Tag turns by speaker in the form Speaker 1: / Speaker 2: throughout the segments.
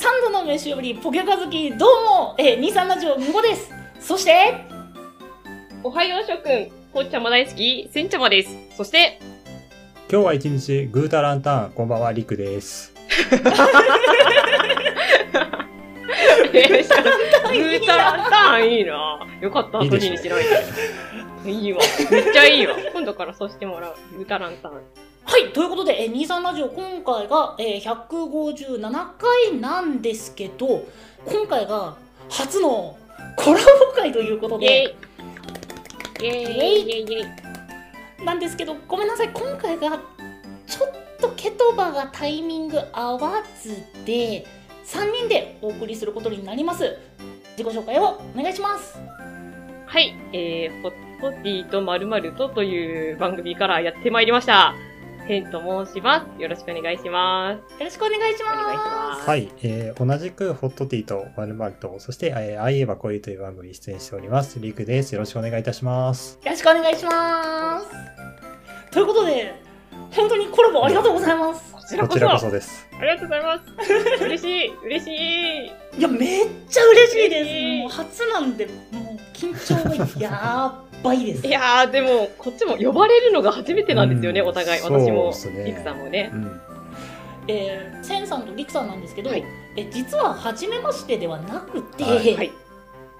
Speaker 1: 3度の飯よりポケカ好きどうも、えー、23ラジオむごですそして
Speaker 2: おはよう諸君、紅茶も大好き、せんちゃまです。そして、
Speaker 3: 今日は一日グータランタンこんばんはりくです
Speaker 2: グータランタンいいなよかった、後にしないで。いいわ。めっちゃいいわ。今度からそうしてもらう。グータランタン。
Speaker 1: はいということで、えー、23ラジオ今回が、えー、157回なんですけど今回が初のコラボ会ということで。なんですけどごめんなさい今回がちょっとケトバがタイミング合わずで3人でお送りすることになります。自己紹介をお願いします。
Speaker 2: はい、えー、ホットティーとまるまるとという番組からやってまいりました。センと申します。よろしくお願いします。
Speaker 1: よろしくお願いします
Speaker 2: お願いします
Speaker 3: はい、えー、同じくホットティーとまるまるとそして、えー、あいえばこういうという番組に出演しておりますりくですよろしくお願いいたします
Speaker 1: よろしくお願いしますということで本当にコラボありがとうございます
Speaker 2: こちらこそ。
Speaker 3: こちらこそです
Speaker 2: ありがとうございます。嬉しい、嬉しい。
Speaker 1: いやめっちゃ嬉しいです
Speaker 2: 嬉しい
Speaker 1: もう初なんでもう緊張がやばいです。
Speaker 2: いやー、でも、こっちも呼ばれるのが初めてなんですよね、
Speaker 3: うん。
Speaker 2: お互い。私も
Speaker 3: ね、
Speaker 2: リクさんもね。
Speaker 3: う。ん。
Speaker 1: えー、センさんとリクさんなんですけど、
Speaker 2: はい。
Speaker 1: え実は初めましてではなくて、
Speaker 3: はい。
Speaker 2: はい。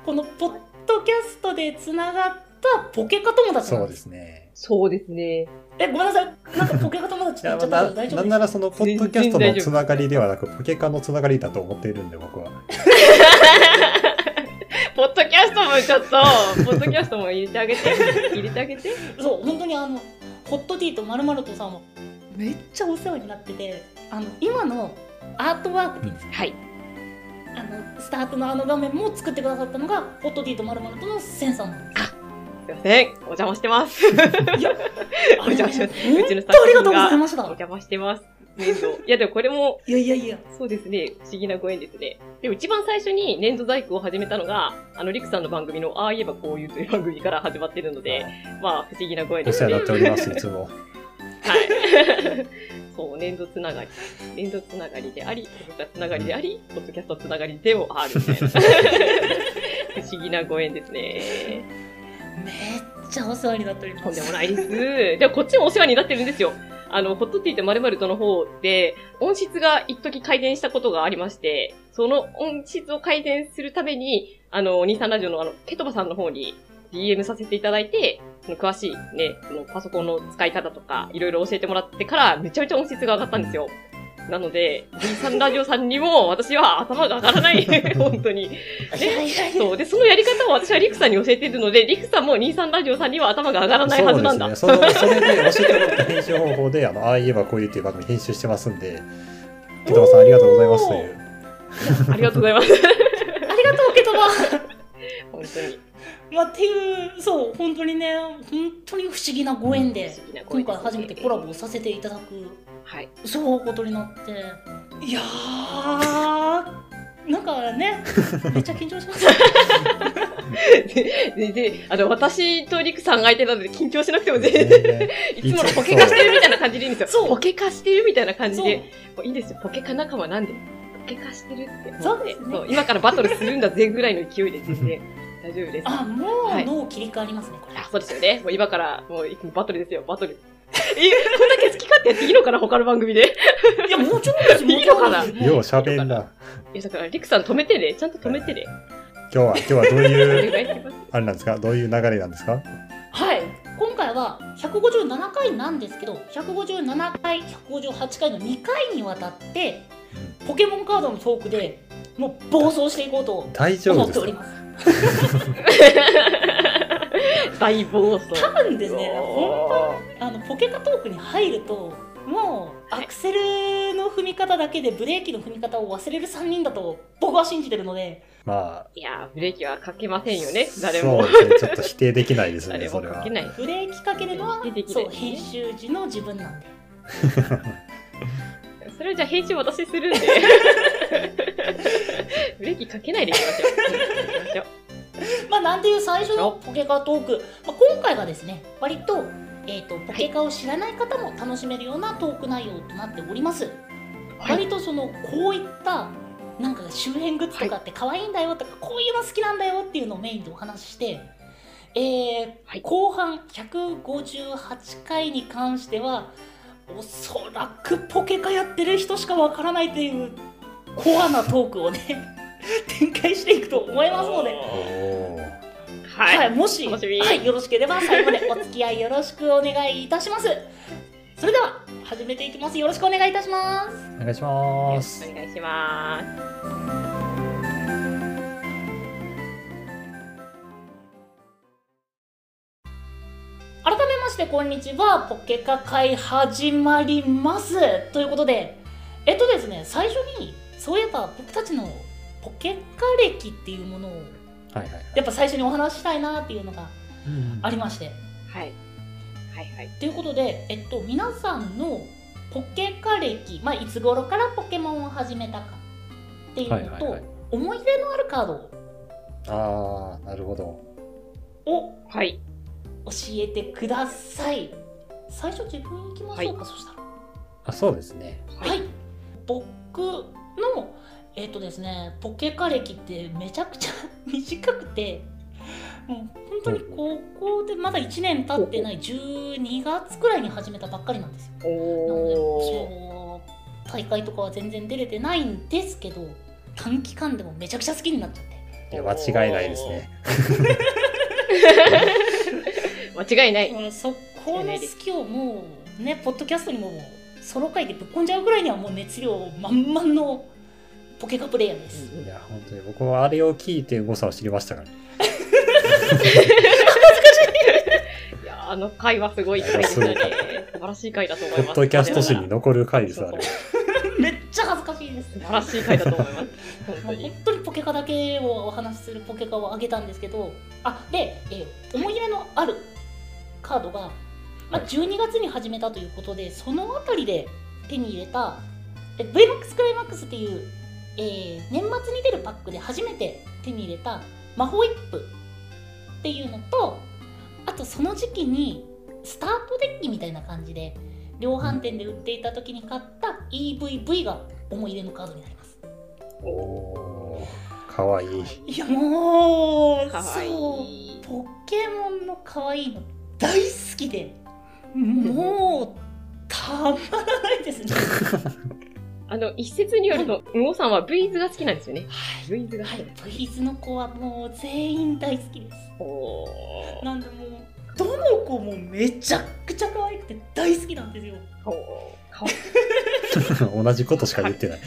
Speaker 1: このポッドキャストでつながったポケカ友達
Speaker 3: そうで
Speaker 1: す
Speaker 3: すね。
Speaker 2: そうですね。
Speaker 1: えごめんなさい。なんかポケカ友達って言っちゃったけど大丈夫
Speaker 3: ななんならそのポッドキャストのつながりではなくポケカのつながりだと思っているんで僕は
Speaker 2: ポッドキャストもちょっと、ポッドキャストも入れてあげて。入れてあげて。
Speaker 1: そう本当にあのホットティーとまるまるとさんもめっちゃお世話になっててあの今のアートワークに、
Speaker 2: はい。
Speaker 1: あのスタートのあの画面も作ってくださったのがホットティーとまるまるとのセンさんなんです
Speaker 2: すいません。お邪魔してます。
Speaker 1: いや
Speaker 2: お邪魔します。
Speaker 1: 本
Speaker 2: うちのスタ
Speaker 1: 当ありがとうございました
Speaker 2: お邪魔してます。粘土。いや、でもこれも、
Speaker 1: いやいやいや
Speaker 2: そうですね、不思議なご縁ですね。でも一番最初に粘土細工を始めたのが、あの、リクさんの番組の、ああ言えばこういうという番組から始まってるので、まあ、不思議なご縁
Speaker 3: お
Speaker 2: ですね。
Speaker 3: 世話になっておりますいつも
Speaker 2: はい。そう、粘土つながり。粘土つながりであり、ポッドつながりであり、ポッドキャストつながりでもあるみたいな。不思議なご縁ですね。
Speaker 1: めっちゃお世話になっております
Speaker 2: とんでもないです。でもこっちもお世話になってるんですよ。あの、ホットティーとまるまるとの方で、音質が一時改善したことがありまして、その音質を改善するために、あの、兄さんラジオのあの、ケトバさんの方に DM させていただいて、その詳しいね、そのパソコンの使い方とか、いろいろ教えてもらってから、めちゃめちゃ音質が上がったんですよ。なので、兄さんラジオさんにも、私は頭が上がらない。本当に。
Speaker 1: いやいやいや
Speaker 2: そう。で、そのやり方を私はリクさんに教えているので、リクさんも23ラジオさんには頭が上がらないはずなんだ。
Speaker 3: そうですね。その、それで教えてもらった編集方法で、あの、ああ言えばこういうっていう番組編集してますんで、木戸さんありがとうございますという。
Speaker 2: ありがとうございます。
Speaker 1: ありがとうケトバ
Speaker 2: 本当に。
Speaker 1: まあっていうそう本当にね本当に不思議なご縁で、今回初めてコラボをさせていただく
Speaker 2: はい。
Speaker 1: そうことになっていやーなんかね めっちゃ緊張します
Speaker 2: で、で、であの、私とリクさんが相手なので緊張しなくても全然、
Speaker 3: ね
Speaker 2: いつものポケ化してるみたいな感じでいいんですよ。
Speaker 1: そう
Speaker 2: ポケ化してるみたいな感じで、もういいんですよ。ポケ化仲間なんで、ポケ化してるって思って。
Speaker 1: そうですね
Speaker 2: そう今からバトルするんだぜぐらいの勢いで全然大丈夫です。
Speaker 1: あも
Speaker 2: はい
Speaker 1: う脳切り替わりますねこれ
Speaker 2: あ、そうですよね。もう今から、もうバトルですよ、バトル。え、こんだけ好き勝手やっていいのかな他の番組で。
Speaker 1: いやもちろんです
Speaker 2: いいのかな？
Speaker 3: よう喋んな。
Speaker 2: いや、だから、リクさん止めてね。ちゃんと止めてね。
Speaker 3: 今日は、今日はどう
Speaker 2: お
Speaker 3: いう。あれなんですか？どういう流れなんですか？
Speaker 1: はい今回は157回なんですけど157回158回の2回にわたってポケモンカードのトークでもう暴走していこうと
Speaker 3: 大丈
Speaker 1: 思っております
Speaker 2: 大暴走。
Speaker 1: 多分ですね
Speaker 2: 本
Speaker 1: あのポケカトークに入るともうアクセルの踏み方だけでブレーキの踏み方を忘れる3人だと僕は信じてるので
Speaker 3: ま
Speaker 2: いやー、ブレーキはかけませんよね
Speaker 3: あ、、
Speaker 2: 誰も。
Speaker 3: そうですね。ちょっと否定できないですね、
Speaker 2: 誰
Speaker 3: それは
Speaker 2: もかけ。ない。
Speaker 1: ブレーキかけるのは
Speaker 2: 出てきない
Speaker 1: そう編集時の自分なんで
Speaker 2: それじゃあ編集私するんで。ブレーキかけないでいきましょう。ましょう
Speaker 1: まあなんていう最初のポケカトーク、まあ、今回がですね割と,、えー、とポケカを知らない方も楽しめるようなトーク内容となっております、割とそのこういったなんか周辺グッズとかって可愛いんだよとか、こういうの好きなんだよっていうのをメインでお話しして、えー
Speaker 2: はい。
Speaker 1: 後半158回に関してはおそらくポケカやってる人しかわからないというコアなトークをね展開していくと思いますので。
Speaker 2: はい。
Speaker 1: はい、もし、
Speaker 2: 楽しみ
Speaker 1: はい、よろしければ最後までお付き合いよろしくお願いいたします。それでは始めていきます。よろしくお願いいたします。
Speaker 3: お願いします。
Speaker 2: お願いします。
Speaker 1: 改めましてこんにちは。ポケカ会始まります。ということで、えっとですね、最初にそういえば僕たちのポケカ歴っていうものを
Speaker 3: はいはいはい。
Speaker 1: やっぱ最初にお話ししたいなっていうのが
Speaker 3: うん
Speaker 1: ありまして。
Speaker 2: はい。はいはい。
Speaker 1: ということで、えっと、皆さんのポケカ歴、まあ、いつ頃からポケモンを始めたかっていうのと、
Speaker 3: はいはいはい
Speaker 1: 思い入れのあるカード
Speaker 3: ああ、なるほど。
Speaker 1: を
Speaker 2: はい。
Speaker 1: 教えてください。最初自分行きましょうか、そしたら。
Speaker 3: あ、そうですね。
Speaker 1: はい、僕のえっ、とですねポケカ歴ってめちゃくちゃ 短くてもう本当に高校でまだ1年経ってない12月くらいに始めたばっかりなんですよ。なので大会とかは全然出れてないんですけど短期間でもめちゃくちゃ好きになっちゃって。
Speaker 3: いや、間違いないですね。
Speaker 2: 間違いない。
Speaker 1: もうそこの好きをもうねポッドキャストにもソロ回でぶっ込んじゃうぐらいにはもう熱量満々のポケカプレイヤーです。
Speaker 3: いや、本当に僕はあれを聞いて誤差を知りましたからね。
Speaker 2: いや、あの回はすごい回でしたね。素晴らしい回だと思います。
Speaker 3: ポッドキャスト史に残る回です、あれ。
Speaker 1: めっちゃ恥ずかしいです。
Speaker 2: 素晴らしい回だと思います。本当に
Speaker 1: ポケカだけをお話しするポケカをあげたんですけどあで、えー思い入れのあるカードが、まあ、
Speaker 3: はい
Speaker 1: 12月に始めたということでそのあたりで手に入れたえ VMAX クライマックスっていう、えー年末に出るパックで初めて手に入れた魔法イップっていうのとあとその時期にスタートデッキみたいな感じで量販店で売っていた時に買った EVV が思い入れのカードになります。
Speaker 3: おー、かわいい。
Speaker 1: いやもう
Speaker 2: かわい
Speaker 1: そう
Speaker 2: い。
Speaker 1: ポケモンの可愛いの大好きでもうたまらないですね
Speaker 2: あの、一説によると、うおさんはブイズが好きなんですよね。
Speaker 1: はい
Speaker 2: ブイズが好き。
Speaker 1: はいブイズの子はもう全員大好きです
Speaker 2: おー。
Speaker 1: なんでもうどの子もめちゃくちゃ可愛くて大好きなんですよ
Speaker 2: お。
Speaker 3: 同じことしか言ってない。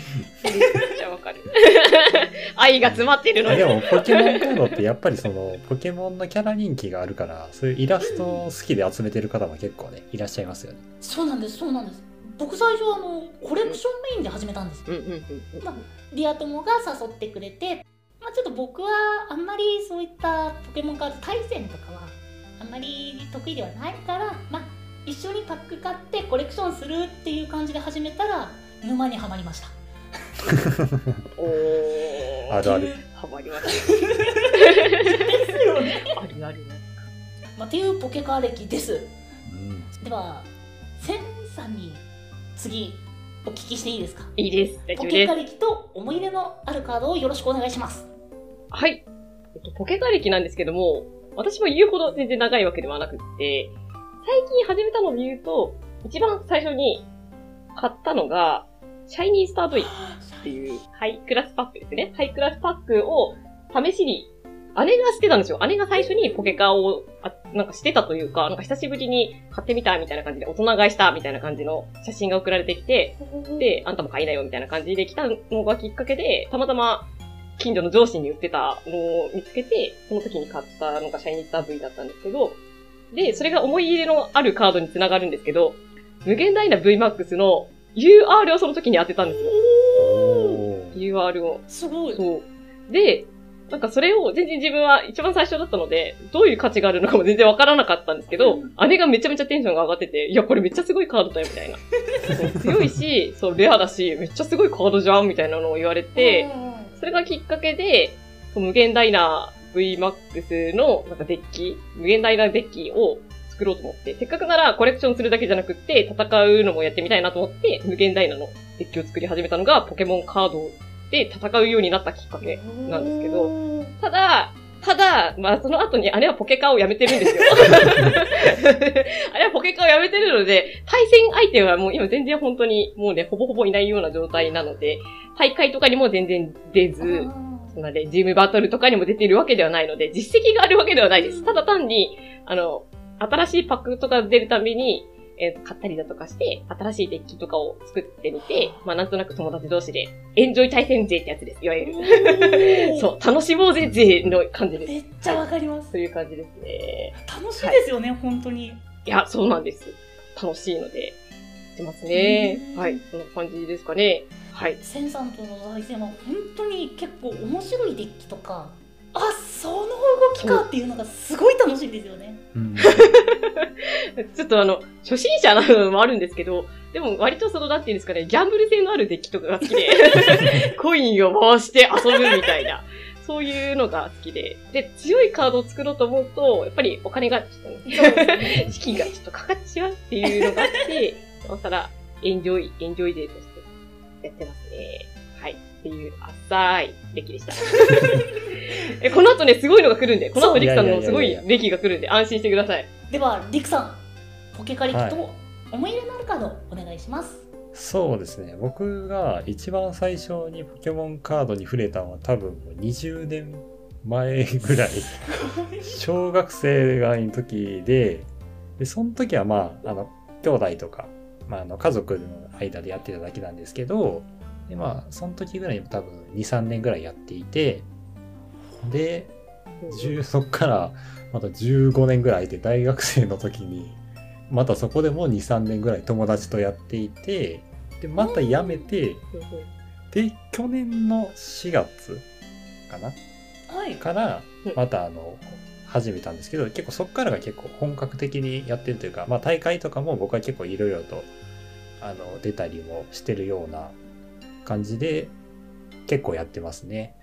Speaker 2: めっちゃわかる。愛が詰まってるのに。
Speaker 3: でも、ポケモンカードってやっぱりその、ポケモンのキャラ人気があるから、そういうイラスト好きで集めてる方も結構ね、いらっしゃいますよね。
Speaker 1: そうなんですそうなんです僕最初あのコレクションメインで始めたんです。リア友が誘ってくれて、まあ、ちょっと僕はあんまりそういったポケモンカード対戦とかはあんまり得意ではないから、まあ、一緒にパック買ってコレクションするっていう感じで始めたら沼にはまりました。
Speaker 2: おー。
Speaker 3: あるある。
Speaker 2: ハマります。
Speaker 1: ですよね。
Speaker 2: あるあるな。
Speaker 1: まあ、っていうポケカー歴です。
Speaker 3: うん。
Speaker 1: では、センさんに次お聞きしていいですか？
Speaker 2: いいです。
Speaker 1: ポケカ歴と思い入れのあるカードをよろしくお願いします。
Speaker 2: はい。えっと、ポケカ歴なんですけども、私も言うほど全然長いわけではなくって、最近始めたので言うと、一番最初に買ったのが、シャイニースター V っていうハイクラスパックですね。ハイクラスパックを試しに、姉がしてたんですよ。姉が最初にポケカを、あなんかしてたというか、なんか久しぶりに買ってみたみたいな感じで、大人買いしたみたいな感じの写真が送られてきて、で、あんたも買いなよみたいな感じで来たのがきっかけで、たまたま近所の上司に売ってたのを見つけて、その時に買ったのがシャイニースター V だったんですけど、で、それが思い入れのあるカードにつながるんですけど、無限大な VMAX の UR をその時に当てたんですよ。UR を。
Speaker 1: すごい。
Speaker 2: そう。で、なんかそれを全然自分は一番最初だったので、どういう価値があるのかも全然わからなかったんですけど、姉がめちゃめちゃテンションが上がってて、いや、これめっちゃすごいカードだよ、みたいな。強いし、そう、レアだし、めっちゃすごいカードじゃん、みたいなのを言われて、それがきっかけで、無限ダイナー VMAX のなんかデッキ、無限ダイナーデッキを作ろうと思って、せっかくならコレクションするだけじゃなくって、戦うのもやってみたいなと思って、無限ダイナのデッキを作り始めたのがポケモンカードで戦うようになったきっかけなんですけど、ただ、ただ、まあその後に姉はポケカをやめてるんですよ。姉はポケカをやめてるので、対戦相手はもう今全然本当にもうね、ほぼほぼいないような状態なので、大会とかにも全然出ず、なので、ジムバトルとかにも出ているわけではないので、実績があるわけではないです。ただ単に、あの、新しいパックとか出るたびに、えー買ったりだとかして、新しいデッキとかを作ってみて、まあなんとなく友達同士で、エンジョイ対戦勢ってやつです、いわゆる。
Speaker 1: う
Speaker 2: そう、楽しもうぜ勢の感じです。
Speaker 1: めっちゃわかります。
Speaker 2: そういう感じですね。
Speaker 1: 楽しいですよね、本当に。
Speaker 2: いや、そうなんです。楽しいので、やってますね
Speaker 1: う。ん
Speaker 2: はい、そんな感じですかね。はい。
Speaker 1: センさんとの対戦は本当に結構面白いデッキとか、あ、その動きかっていうのがすごい楽しいんですよね。
Speaker 3: うん。
Speaker 2: ちょっとあの、初心者なのもあるんですけど、でも割とその、なんていうんですかね、ギャンブル性のあるデッキとかが好きで、コインを回して遊ぶみたいな、そういうのが好きで、で、強いカードを作ろうと思うと、やっぱりお金がちょっとね、資金がちょっとかかってしまうっていうのがあって、なおさら、エンジョイ、エンジョイ勢としてやってますね。はい。っていう、浅い歴でした。え、この後ね、すごいのが来るんで、この後リクさんのすごい歴が来るんで、安心してください。
Speaker 1: では、リクさん、ポケカリキと思い入れのあるカードお願いします。
Speaker 3: そうですね。僕が一番最初にポケモンカードに触れたのは多分もう20年前ぐらい。小学生ぐらいの時で、で、その時はまあ、あの、兄弟とか、まあ、あの、家族の間でやってただけなんですけど、で、まあ、その時ぐらいに多分2、3年ぐらいやっていて、で、10そっからまた15年ぐらいで大学生の時に、またそこでも2、3年ぐらい友達とやっていて、で、またやめて、で、去年の4月かな
Speaker 1: はい。
Speaker 3: から
Speaker 2: うん、
Speaker 3: またあの、始めたんですけど、結構そっからが結構本格的にやってるというか、まあ大会とかも僕は結構いろいろと、あの、出たりもしてるような感じで、結構やってますね。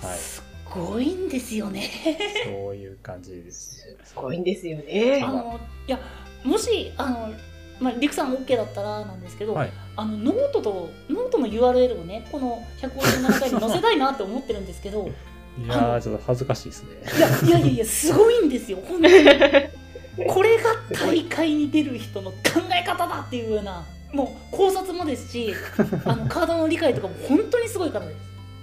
Speaker 3: はい。
Speaker 1: すごいんですよね。
Speaker 3: そういう感じです。
Speaker 2: すごいんですよね
Speaker 1: あ。の、いや、もし、あの、まあ、リクさん OK だったらなんですけど、
Speaker 3: はい。
Speaker 1: あのノートとノートの URL をねこの157回に載せたいなって思ってるんですけど
Speaker 3: いやー、ちょっと恥ずかしいですね。
Speaker 1: いやいやいやいやすごいんですよ本当に これが大会に出る人の考え方だっていうようなもう考察もですし あのカードの理解とかも本当にすごい方です。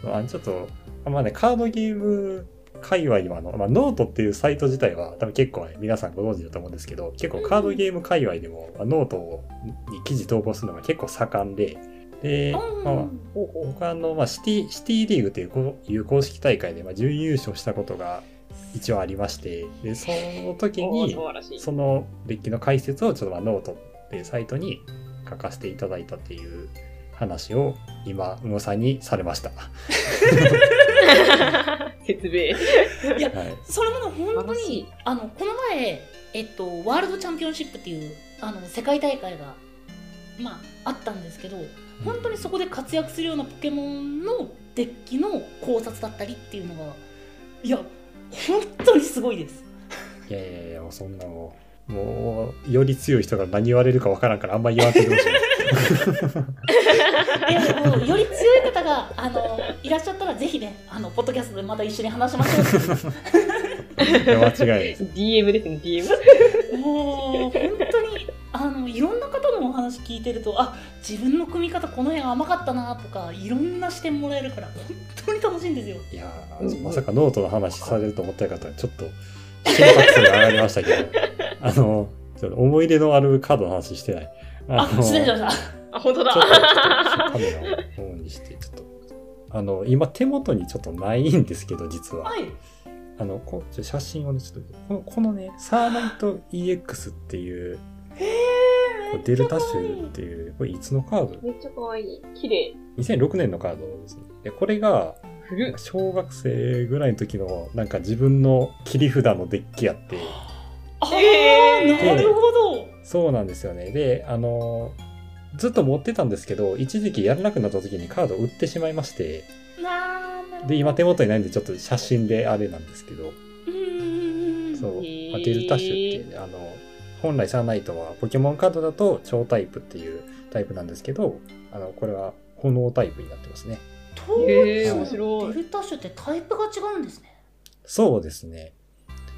Speaker 3: あちょっと、まあね、カードゲーム界隈にはあの、まあ、ノートっていうサイト自体は多分結構ね、皆さんご存知だと思うんですけど、結構カードゲーム界隈でも、まあノートに記事投稿するのが結構盛んで、で、
Speaker 1: うん。
Speaker 3: まあ、僕はあの、まあ、シティ、シティリーグっていうこういう公式大会で、まあ、準優勝したことが一応ありまして、で、その時に。そのデッキの解説をちょっとまあノートっていうサイトに書かせていただいたっていう話を今、宇野さんにされました。
Speaker 2: 説明。
Speaker 1: いや
Speaker 3: はい。
Speaker 1: それもね本当にあのこの前えっとワールドチャンピオンシップっていうあの世界大会がまああったんですけど本当にそこで活躍するようなポケモンのデッキの考察だったりっていうのがいや本当にすごいです
Speaker 3: いやいやいや、もうそんなもう、もう、より強い人が何言われるかわからんからあんまり言わんといてほしい。
Speaker 1: いやもうより強い方があのいらっしゃったらぜひねあのポッドキャストでまた一緒に話しましょ
Speaker 3: いや間違いないです。
Speaker 2: DM ですね、DM。
Speaker 1: うもう本当にあのいろんな方のお話聞いてるとあ自分の組み方この辺甘かったなとかいろんな視点もらえるから本当に楽しいんですよ
Speaker 3: いやまさかノートの話されると思ってなかったら、ちょっと、心拍数が上がりましたけど、あの、ちょっと思い出のあるカードの話してない。
Speaker 1: あ
Speaker 3: の
Speaker 1: 失礼しました
Speaker 2: あ、本当だ
Speaker 3: カメラをオンにして、ちょっと、あの、今手元にちょっとないんですけど、実は。
Speaker 1: はい
Speaker 3: あの、こちょ写真をね、ちょっと、このこのね、サーナイト EX っていう、デルタ種っていう、これいつのカード？
Speaker 2: めっちゃ可愛い。綺麗。
Speaker 3: 2006年のカードですね。で、これが。小学生ぐらいの時の、なんか自分の切り札のデッキやって、
Speaker 1: ああ、
Speaker 2: へー
Speaker 1: なるほど。
Speaker 3: そうなんですよね。で、あのずっと持ってたんですけど、一時期やらなくなった時にカードを売ってしまいまして、で、今手元にないんでちょっと写真であれなんですけど、そう、まあデルタ種っていうね、あの、本来サーナイトはポケモンカードだと超タイプっていうタイプなんですけど、あの、これは炎タイプになってますね。
Speaker 1: 当
Speaker 2: へ
Speaker 3: ー
Speaker 1: 時
Speaker 2: 面白い
Speaker 1: デルタ種ってタイプが違うんですね
Speaker 3: そうですね。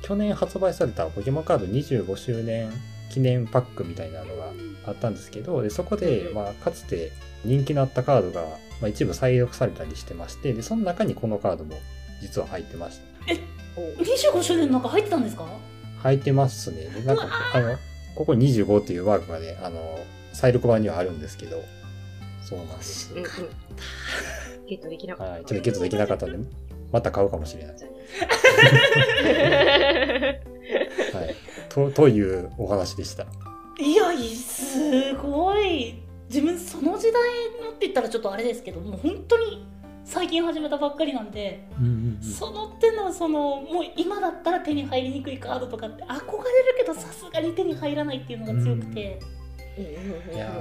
Speaker 3: 去年発売されたポケモンカード25周年記念パックみたいなのがあったんですけど、でそこで、
Speaker 2: うん
Speaker 3: まあ、かつて人気のあったカードが、まあ、一部再録されたりしてまして、で、その中にこのカードも実は入ってました。
Speaker 1: 25周年の中入ってたんですか？
Speaker 3: 入ってますね。で、なんか、あの、ここ25っていうマークがね、あの、再録版にはあるんですけど、そうなんです。
Speaker 2: うんうんゲットできなかっ
Speaker 3: はい。ちょっとゲットできなかったんで、また買うかもしれない。
Speaker 2: た。
Speaker 3: はい。と、というお話でした。
Speaker 1: いやいすごい自分その時代のって言ったらちょっとあれですけどもう本当に最近始めたばっかりなんで、
Speaker 3: うんうん
Speaker 1: その手のそのもう今だったら手に入りにくいカードとかって憧れるけどさすがに手に入らないっていうのが強くて、
Speaker 3: いやー
Speaker 1: いや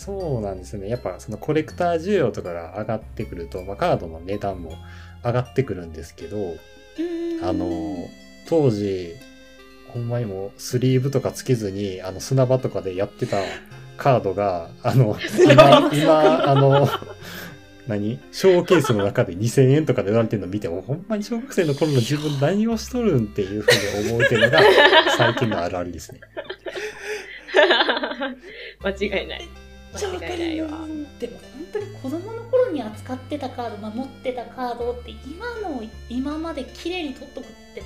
Speaker 3: そうなんですよね。やっぱそのコレクター需要とかが上がってくると、まあ、カードの値段も上がってくるんですけど、あの、当時、ほんまにもうスリーブとかつけずに、あの砂場とかでやってたカードが、あの、今、今、あの、何？ショーケースの中で2000円とかで売られてるの見ても、ほんまに小学生の頃の自分何をしとるんっていうふうに思うっていうのが最近のあるあるですね。
Speaker 2: 間違いない。
Speaker 1: ちゃわかる。でも本当に子供の頃に扱ってたカード、まあ、持ってたカードって今の今まで綺麗に取っとくって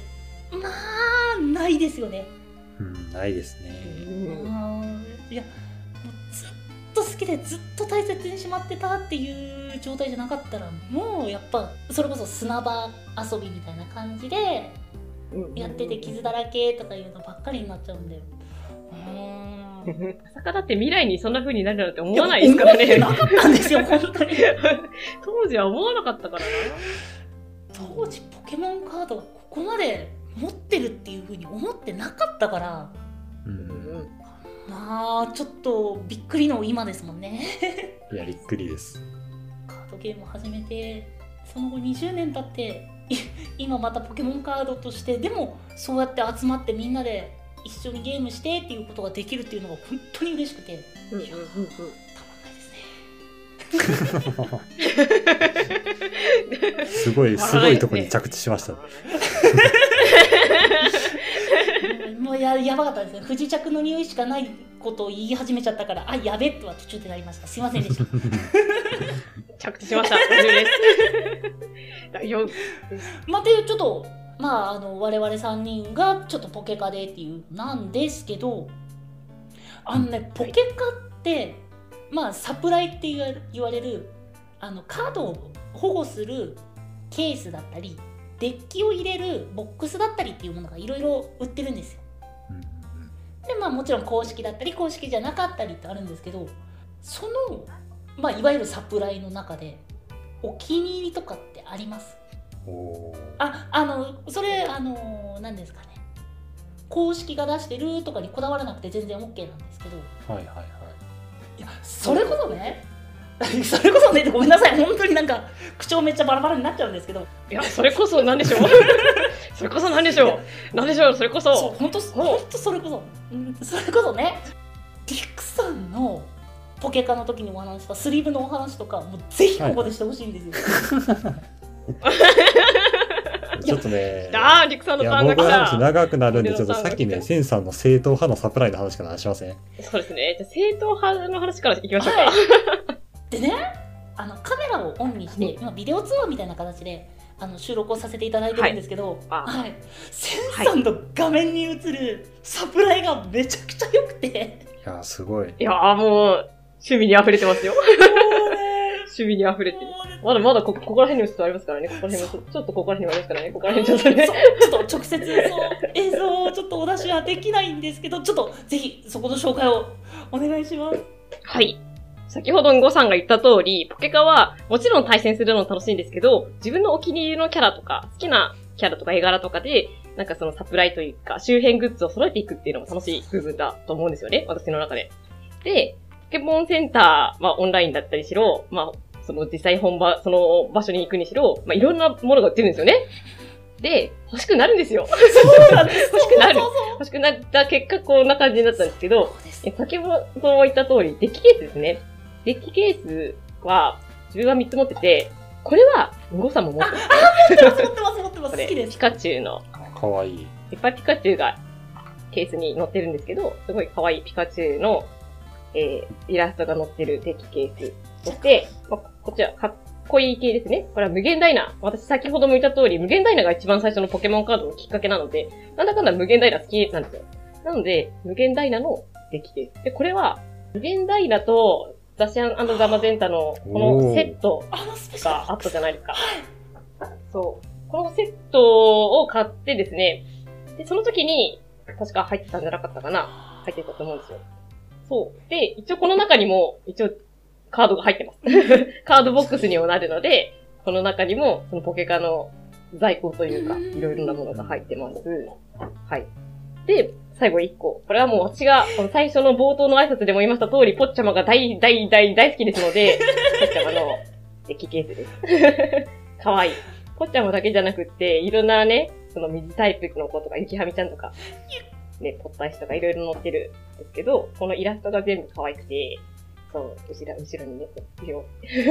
Speaker 1: まあないですよね。
Speaker 3: うん、ないですね。
Speaker 1: うんいやもうずっと好きでずっと大切にしまってたっていう状態じゃなかったらもうやっぱそれこそ砂場遊びみたいな感じでやってて傷だらけとかいうのばっかりになっちゃうんだよ。うーん
Speaker 2: まさかだって未来にそんな風になるなんて思わないですからね。
Speaker 1: 思ってなかったんですよ 本当に。
Speaker 2: 当時は思わなかったからな。
Speaker 1: 当時ポケモンカードがここまで持ってるっていう風に思ってなかったから
Speaker 3: うん。
Speaker 1: まあちょっとびっくりの今ですもんね
Speaker 3: いや、びっくりです。
Speaker 1: カードゲームを始めてその後20年経ってい 今またポケモンカードとしてでもそうやって集まってみんなで一緒にゲームしてっていうことができるっていうのが本当に嬉しくてたまんないですね
Speaker 3: すごい、すごいとこに着地しました。
Speaker 1: もうややばかったですね不時着の匂いしかないことを言い始めちゃったからあやべっとは途中でなりましたすいませんでした
Speaker 2: 着地しました。大丈夫です。大丈夫。
Speaker 1: まあ、っていうちょっとまああの我々3人がちょっとポケカでっていうなんですけどあのねポケカってまあサプライって言われるあのカードを保護するケースだったりデッキを入れるボックスだったりっていうものがいろいろ売ってるんですよ。
Speaker 3: うん。
Speaker 1: でまあもちろん公式だったり公式じゃなかったりってあるんですけどその、まあ、いわゆるサプライの中でお気に入りとかってあります？ああのそれあの何ですかね。公式が出してるとかにこだわらなくて全然 OK なんですけど。
Speaker 3: はいはいはい。
Speaker 1: いやそれこそね それこそねごめんなさい。本当になんか口調めっちゃバラバラになっちゃうんですけど。
Speaker 2: いや、それこそ何 でしょう。それこそ何でしょう。何でしょうそれこ
Speaker 1: そ。う
Speaker 2: そ。
Speaker 1: 本当本当それこそ。うんそれこそねリクさんのポケカの時にお話したスリーブのお話とかもうぜひここでしてほしいんですよ、
Speaker 3: ちょっとね、
Speaker 2: あー、リクさん
Speaker 3: いや、
Speaker 2: のターンが来た。
Speaker 3: 長くなるんで、ちょっとさっきね、センさんの正統派のサプライの話からしません？
Speaker 2: そうですね。じゃあ正統派の話からいきましょうか。
Speaker 1: はいでねあのカメラをオンにして、
Speaker 2: うん
Speaker 1: 今ビデオ通話みたいな形であの収録をさせていただいてるんですけど、
Speaker 2: あ
Speaker 1: はい、センさんの画面に映るサプライがめちゃくちゃ良くて、
Speaker 3: いや、すごい。
Speaker 2: いやーもう、趣味に溢れてますよ。趣味に溢れてる。まだまだこ、ここら辺にもちょっとありますからね。ここら辺もちょちょっとここら辺にもありますからね。ここら辺ちょっとね。
Speaker 1: ちょっと直接そう映像をちょっとお出しはできないんですけどちょっとぜひそこの紹介をお願いします
Speaker 2: はい。先ほどんごさんが言った通り、ポケカはもちろん対戦するのも楽しいんですけど、自分のお気に入りのキャラとか、好きなキャラとか絵柄とかで、なんかそのサプライというか、周辺グッズを揃えていくっていうのも楽しい部分だと思うんですよね。私の中で。で、ポケモンセンター、まあオンラインだったりしろ、まあ、その実際本場、その場所に行くにしろ、まあいろんなものが売ってるんですよね。で、欲しくなるんですよ。
Speaker 1: そうなんです
Speaker 2: 欲しくなる
Speaker 1: そうそうそう
Speaker 2: 欲しくなった結果こんな感じになったんですけど、先ほど言った通り、デッキケースですね。デッキケースは、自分は3つ持ってて、これは、ムゴさんも持ってます。
Speaker 1: 持ってます持ってます持ってます
Speaker 2: これ、
Speaker 1: 好きです
Speaker 2: ピカチュウの、
Speaker 3: かわいい。
Speaker 2: いっぱいピカチュウがケースに載ってるんですけど、すごい可愛いピカチュウの、えー、イラストが載ってるデッキケース。そして、まこちら、かっこいい系ですね。これは無限ダイナ。私先ほども言った通り、無限ダイナが一番最初のポケモンカードのきっかけなので、なんだかんだ無限ダイナ好きなんですよ。なので、無限ダイナのデッキケース。で、これは、無限ダイナとザシャンザマゼンタのこのセットがあったじゃないですか。そう。このセットを買ってですね、で、その時に、確か入ってたんじゃなかったかな入ってたと思うんですよ。そう。で、一応この中にも、一応、カードが入ってます。カードボックスにもなるので、この中にも、そのポケカの在庫というか、いろいろなものが入ってます。はい。で、最後1個。これはもう私が、この最初の冒頭の挨拶でも言いました通り、ポッチャマが大、大、大、大好きですので、ポッチャマのデッキケースです。かわいい。ポッチャマだけじゃなくって、いろんなね、その水タイプの子とか、ゆきはみちゃんとか、ね、ポッタイシとかいろいろ載ってるんですけど、このイラストが全部可愛くて、そう、後ろ、後ろにね、後ろ。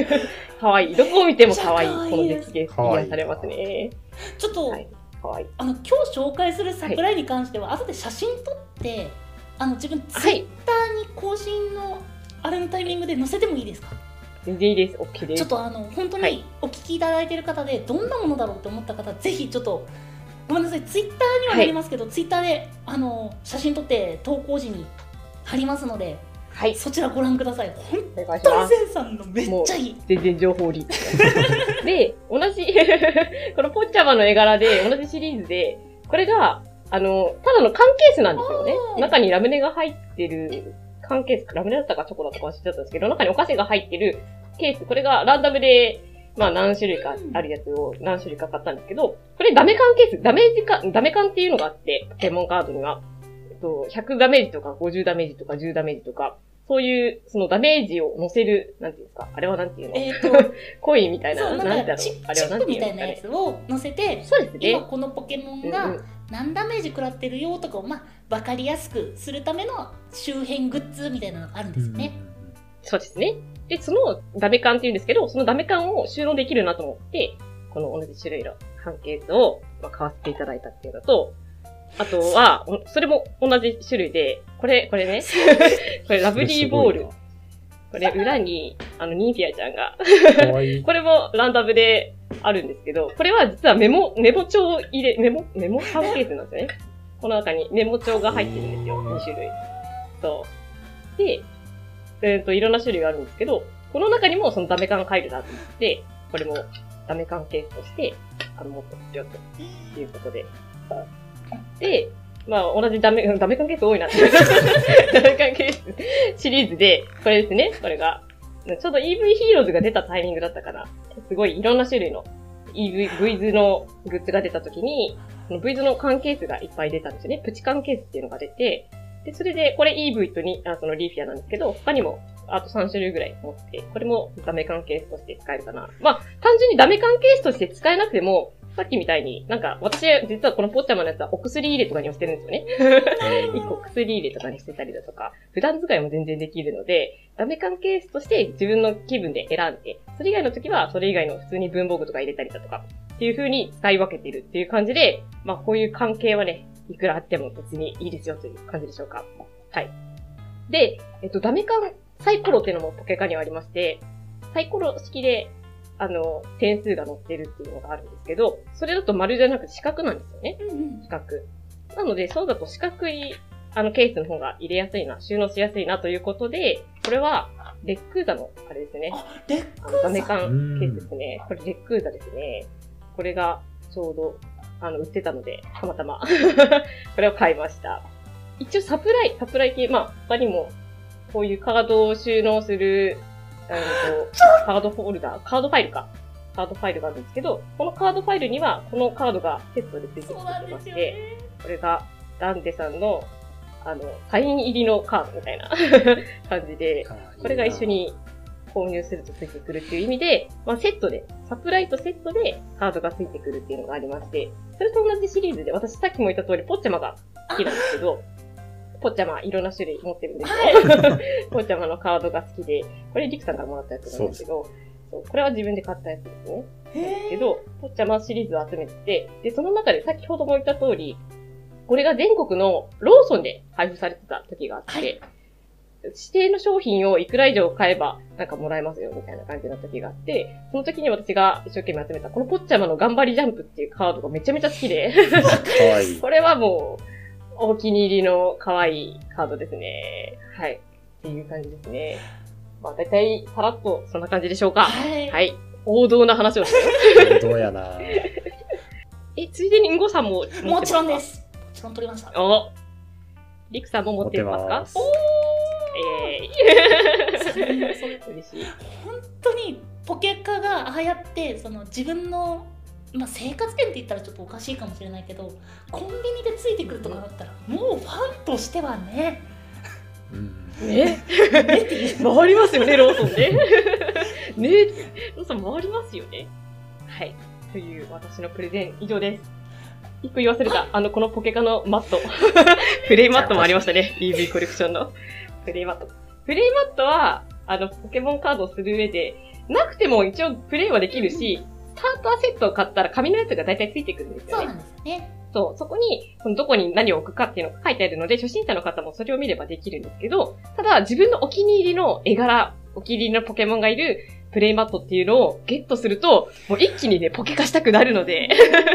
Speaker 2: 可愛い。どこを見ても可愛い。
Speaker 1: めっちゃ可愛い
Speaker 2: このデッキケース、
Speaker 3: 可愛い
Speaker 2: 癒されますね。
Speaker 1: ちょっと、
Speaker 2: はい。可愛い。
Speaker 1: あの今日紹介する桜井に関しては、後で写真撮ってあの自分ツ
Speaker 2: はい
Speaker 1: イッターに更新のあれのタイミングで載せてもいいですか？
Speaker 2: 全然いいです。OK です。
Speaker 1: ちょっとあの本当
Speaker 2: はい
Speaker 1: にお聞きいただいている方でどんなものだろうって思った方ぜひちょっとごめんなさいツイッターにはなりますけど、ツイッターであの写真撮って投稿時に貼りますので
Speaker 2: はい。
Speaker 1: そちらご覧ください本当に。センさんのめっちゃいい
Speaker 2: 全然情報リ。で、同じ、このポッチャマの絵柄で、同じシリーズで、これが、あの、ただの缶ケースなんですよね中にラムネが入ってる、缶ケース、ラムネだったかチョコだったか忘れちゃったんですけど、中にお菓子が入ってるケース、これがランダムで、まあ何種類かあるやつを何種類か買ったんですけど、これダメ缶ケース、ダメージか、ダメ缶っていうのがあって、ポケモンカードには。と100ダメージとか50ダメージとか10ダメージとか、そういう、そのダメージを乗せる、なんていうんですか？あれはなんていうの？
Speaker 1: えっ、と
Speaker 2: コインみたいな、なだろう
Speaker 1: なんんかチ
Speaker 2: あれはなんて
Speaker 1: チップみた
Speaker 2: いうのあれ
Speaker 1: いなやつを載せて
Speaker 2: そうですね
Speaker 1: 今。このポケモン
Speaker 2: うんうん
Speaker 1: が何ダメージ食らってるよとかを、まあ、分かりやすくするための周辺グッズみたいなのがあるんですよね。
Speaker 2: そうですね。で、そのダメ缶っていうんですけど、そのダメ缶を収納できるなと思って、この同じ種類の缶ケースを、まあ、買わせていただいたっていうのと、あとは、おそれも同じ種類で、これ、これね、これラブリーボール。これ裏に、あの、ニンフィアちゃんが、
Speaker 3: いい。
Speaker 2: これもランダムであるんですけど、これは実はメモ、メモ帳入れ、メモ、メモ缶ケースなんですよね。この中にメモ帳が入ってるんですよ。2種類。そう。で、えっ、と、いろんな種類があるんですけど、この中にもそのダメ缶入るなと思って、これもダメ缶ケースとして、あの、持ってますよ、ということで。で、まあ、同じダメ、ダメ缶ケース多いなって。ダメ缶ケースシリーズで、これですね、これが。ちょうど EV ヒーローズが出たタイミングだったかな。すごいいろんな種類の EV、V ズのグッズが出た時に、その V ズの缶ケースがいっぱい出たんですよね。プチ缶ケースっていうのが出て、で、それで、これ EV とに、あそのリーフィアなんですけど、他にも、あと3種類ぐらい持って、これもダメ缶ケースとして使えるかな。まあ、単純にダメ缶ケースとして使えなくても、さっきみたいに、なんか、私、実はこのポッチャマのやつはお薬入れとかにもしてるんですよね。一個薬入れとかにしてたりだとか、普段使いも全然できるので、ダメ缶ケースとして自分の気分で選んで、それ以外の時はそれ以外の普通に文房具とか入れたりだとか、っていう風に使い分けてるっていう感じで、まあこういう関係はね、いくらあっても別にいいですよという感じでしょうか。はい。で、えっと、ダメ缶サイコロっていうのもポケカにはありまして、サイコロ式で、あの、点数が載ってるっていうのがあるんですけど、それだと丸じゃなくて四角なんですよね。
Speaker 1: うんうん
Speaker 2: 四角。なので、そうだと四角い、あの、ケースの方が入れやすいな、収納しやすいなということで、これは、レックーザの、あれですね。
Speaker 1: あレッ
Speaker 2: あのダメ
Speaker 1: クーザ
Speaker 2: 缶ケースですね。これレックーザですね。これが、ちょうど、あの、売ってたので、たまたま、これを買いました。一応サプライ、サプライ系、まあ、他にも、こういうカードを収納する、あの、カードフォルダー、カードファイルか。カードファイルがあるんですけど、このカードファイルには、このカードがセットでついてきてまして、
Speaker 1: ね。
Speaker 2: これが、ダンテさんの、あの、サイン入りのカードみたいな 感じで、これが一緒に購入するとついてくるっていう意味で、まあセットで、サプライとセットでカードがついてくるっていうのがありまして、それと同じシリーズで、私さっきも言った通り、ポッチャマが好きなんですけど、ポッチャマいろんな種類持ってるんですよ。ポッチャマのカードが好きで、これリクさんからもらったやつなんですけど、そうこれは自分で買ったやつですね。
Speaker 1: へ
Speaker 2: けど、ポッチャマシリーズを集めてて、で、その中で先ほども言った通り、これが全国のローソンで配布されてた時があって、
Speaker 1: はい
Speaker 2: 指定の商品をいくら以上買えばなんかもらえますよみたいな感じの時があって、その時に私が一生懸命集めたこのポッチャマの頑張りジャンプっていうカードがめちゃめちゃ好きで、
Speaker 3: かわいい。
Speaker 2: これはもうお気に入りの可愛いカードですね。はい。っていう感じですね。まあ大体さらっとそんな感じでしょうか。
Speaker 1: はい。
Speaker 2: はい。王道な話をして
Speaker 3: どうやな
Speaker 2: え、ついでにんごさんも持ってますか？
Speaker 1: もちろんで。す。もちろん取りました。
Speaker 2: おりくさんも持
Speaker 3: 持って
Speaker 2: ますか？
Speaker 3: ます。
Speaker 2: え
Speaker 1: それ
Speaker 2: ー、嬉しい。
Speaker 1: 本当にポケカがああやってその自分の、まあ、生活圏って言ったらちょっとおかしいかもしれないけどコンビニでついてくるとかだったらもうファンとしてはね
Speaker 3: うん。
Speaker 2: ね？
Speaker 1: ねっていう
Speaker 2: 回りますよね、ローソンね。ね？ローソン回りますよね。はい。という私のプレゼン以上です。一個言い忘れた。あの、このポケカのマット。プレイマットもありましたね。EV コレクションの。プレイマット。プレイマットは、あの、ポケモンカードをする上で、なくても一応プレイはできるし、スターターセットを買ったら紙のやつが大体ついてくるんですよね
Speaker 1: そうな。んですよね
Speaker 2: そう、そこに、このどこに何を置くかっていうのが書いてあるので、初心者の方もそれを見ればできるんですけど、ただ自分のお気に入りの絵柄、お気に入りのポケモンがいるプレイマットっていうのをゲットすると、もう一気にね、ポケ化したくなるので、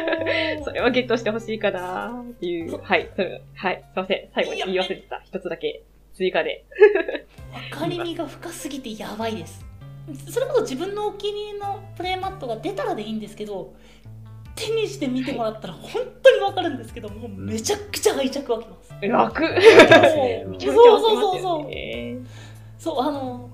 Speaker 2: それはゲットしてほしいかなっていう。はい、それはい、すいません。最後に言い忘れてた。一つだけ追加で。
Speaker 1: 分かりみが深すぎてやばいですそれこそ自分のお気に入りのプレイマットが出たらでいいんですけど手にして見てもらったら本当に分かるんですけどもうめちゃくちゃ愛着湧きます。
Speaker 2: 楽
Speaker 3: 湧きますね。
Speaker 2: めちゃめちゃ湧きますよ
Speaker 1: そう
Speaker 2: ね。
Speaker 1: そうあの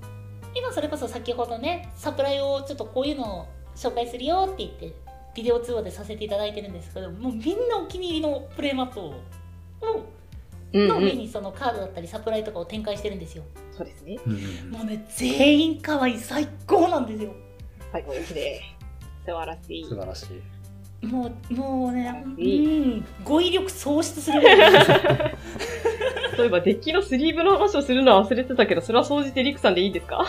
Speaker 1: 今それこそ先ほどねサプライをちょっとこういうのを紹介するよって言ってビデオ通話でさせていただいてるんですけどもうみんなお気に入りのプレイマットを。の上にそのカードだったりサプライとかを展開してるんですよ。
Speaker 2: そうですね。
Speaker 3: うん
Speaker 1: もうね全員可愛い最高なんですよ。
Speaker 2: 最後ですね。素晴らしい。
Speaker 3: 素晴らしい。
Speaker 1: もうもうねう
Speaker 2: い。
Speaker 1: ん語彙力喪失する
Speaker 2: そういえばデッキのスリーブの話をするのは忘れてたけど、それは総じてリクさんでいいですか？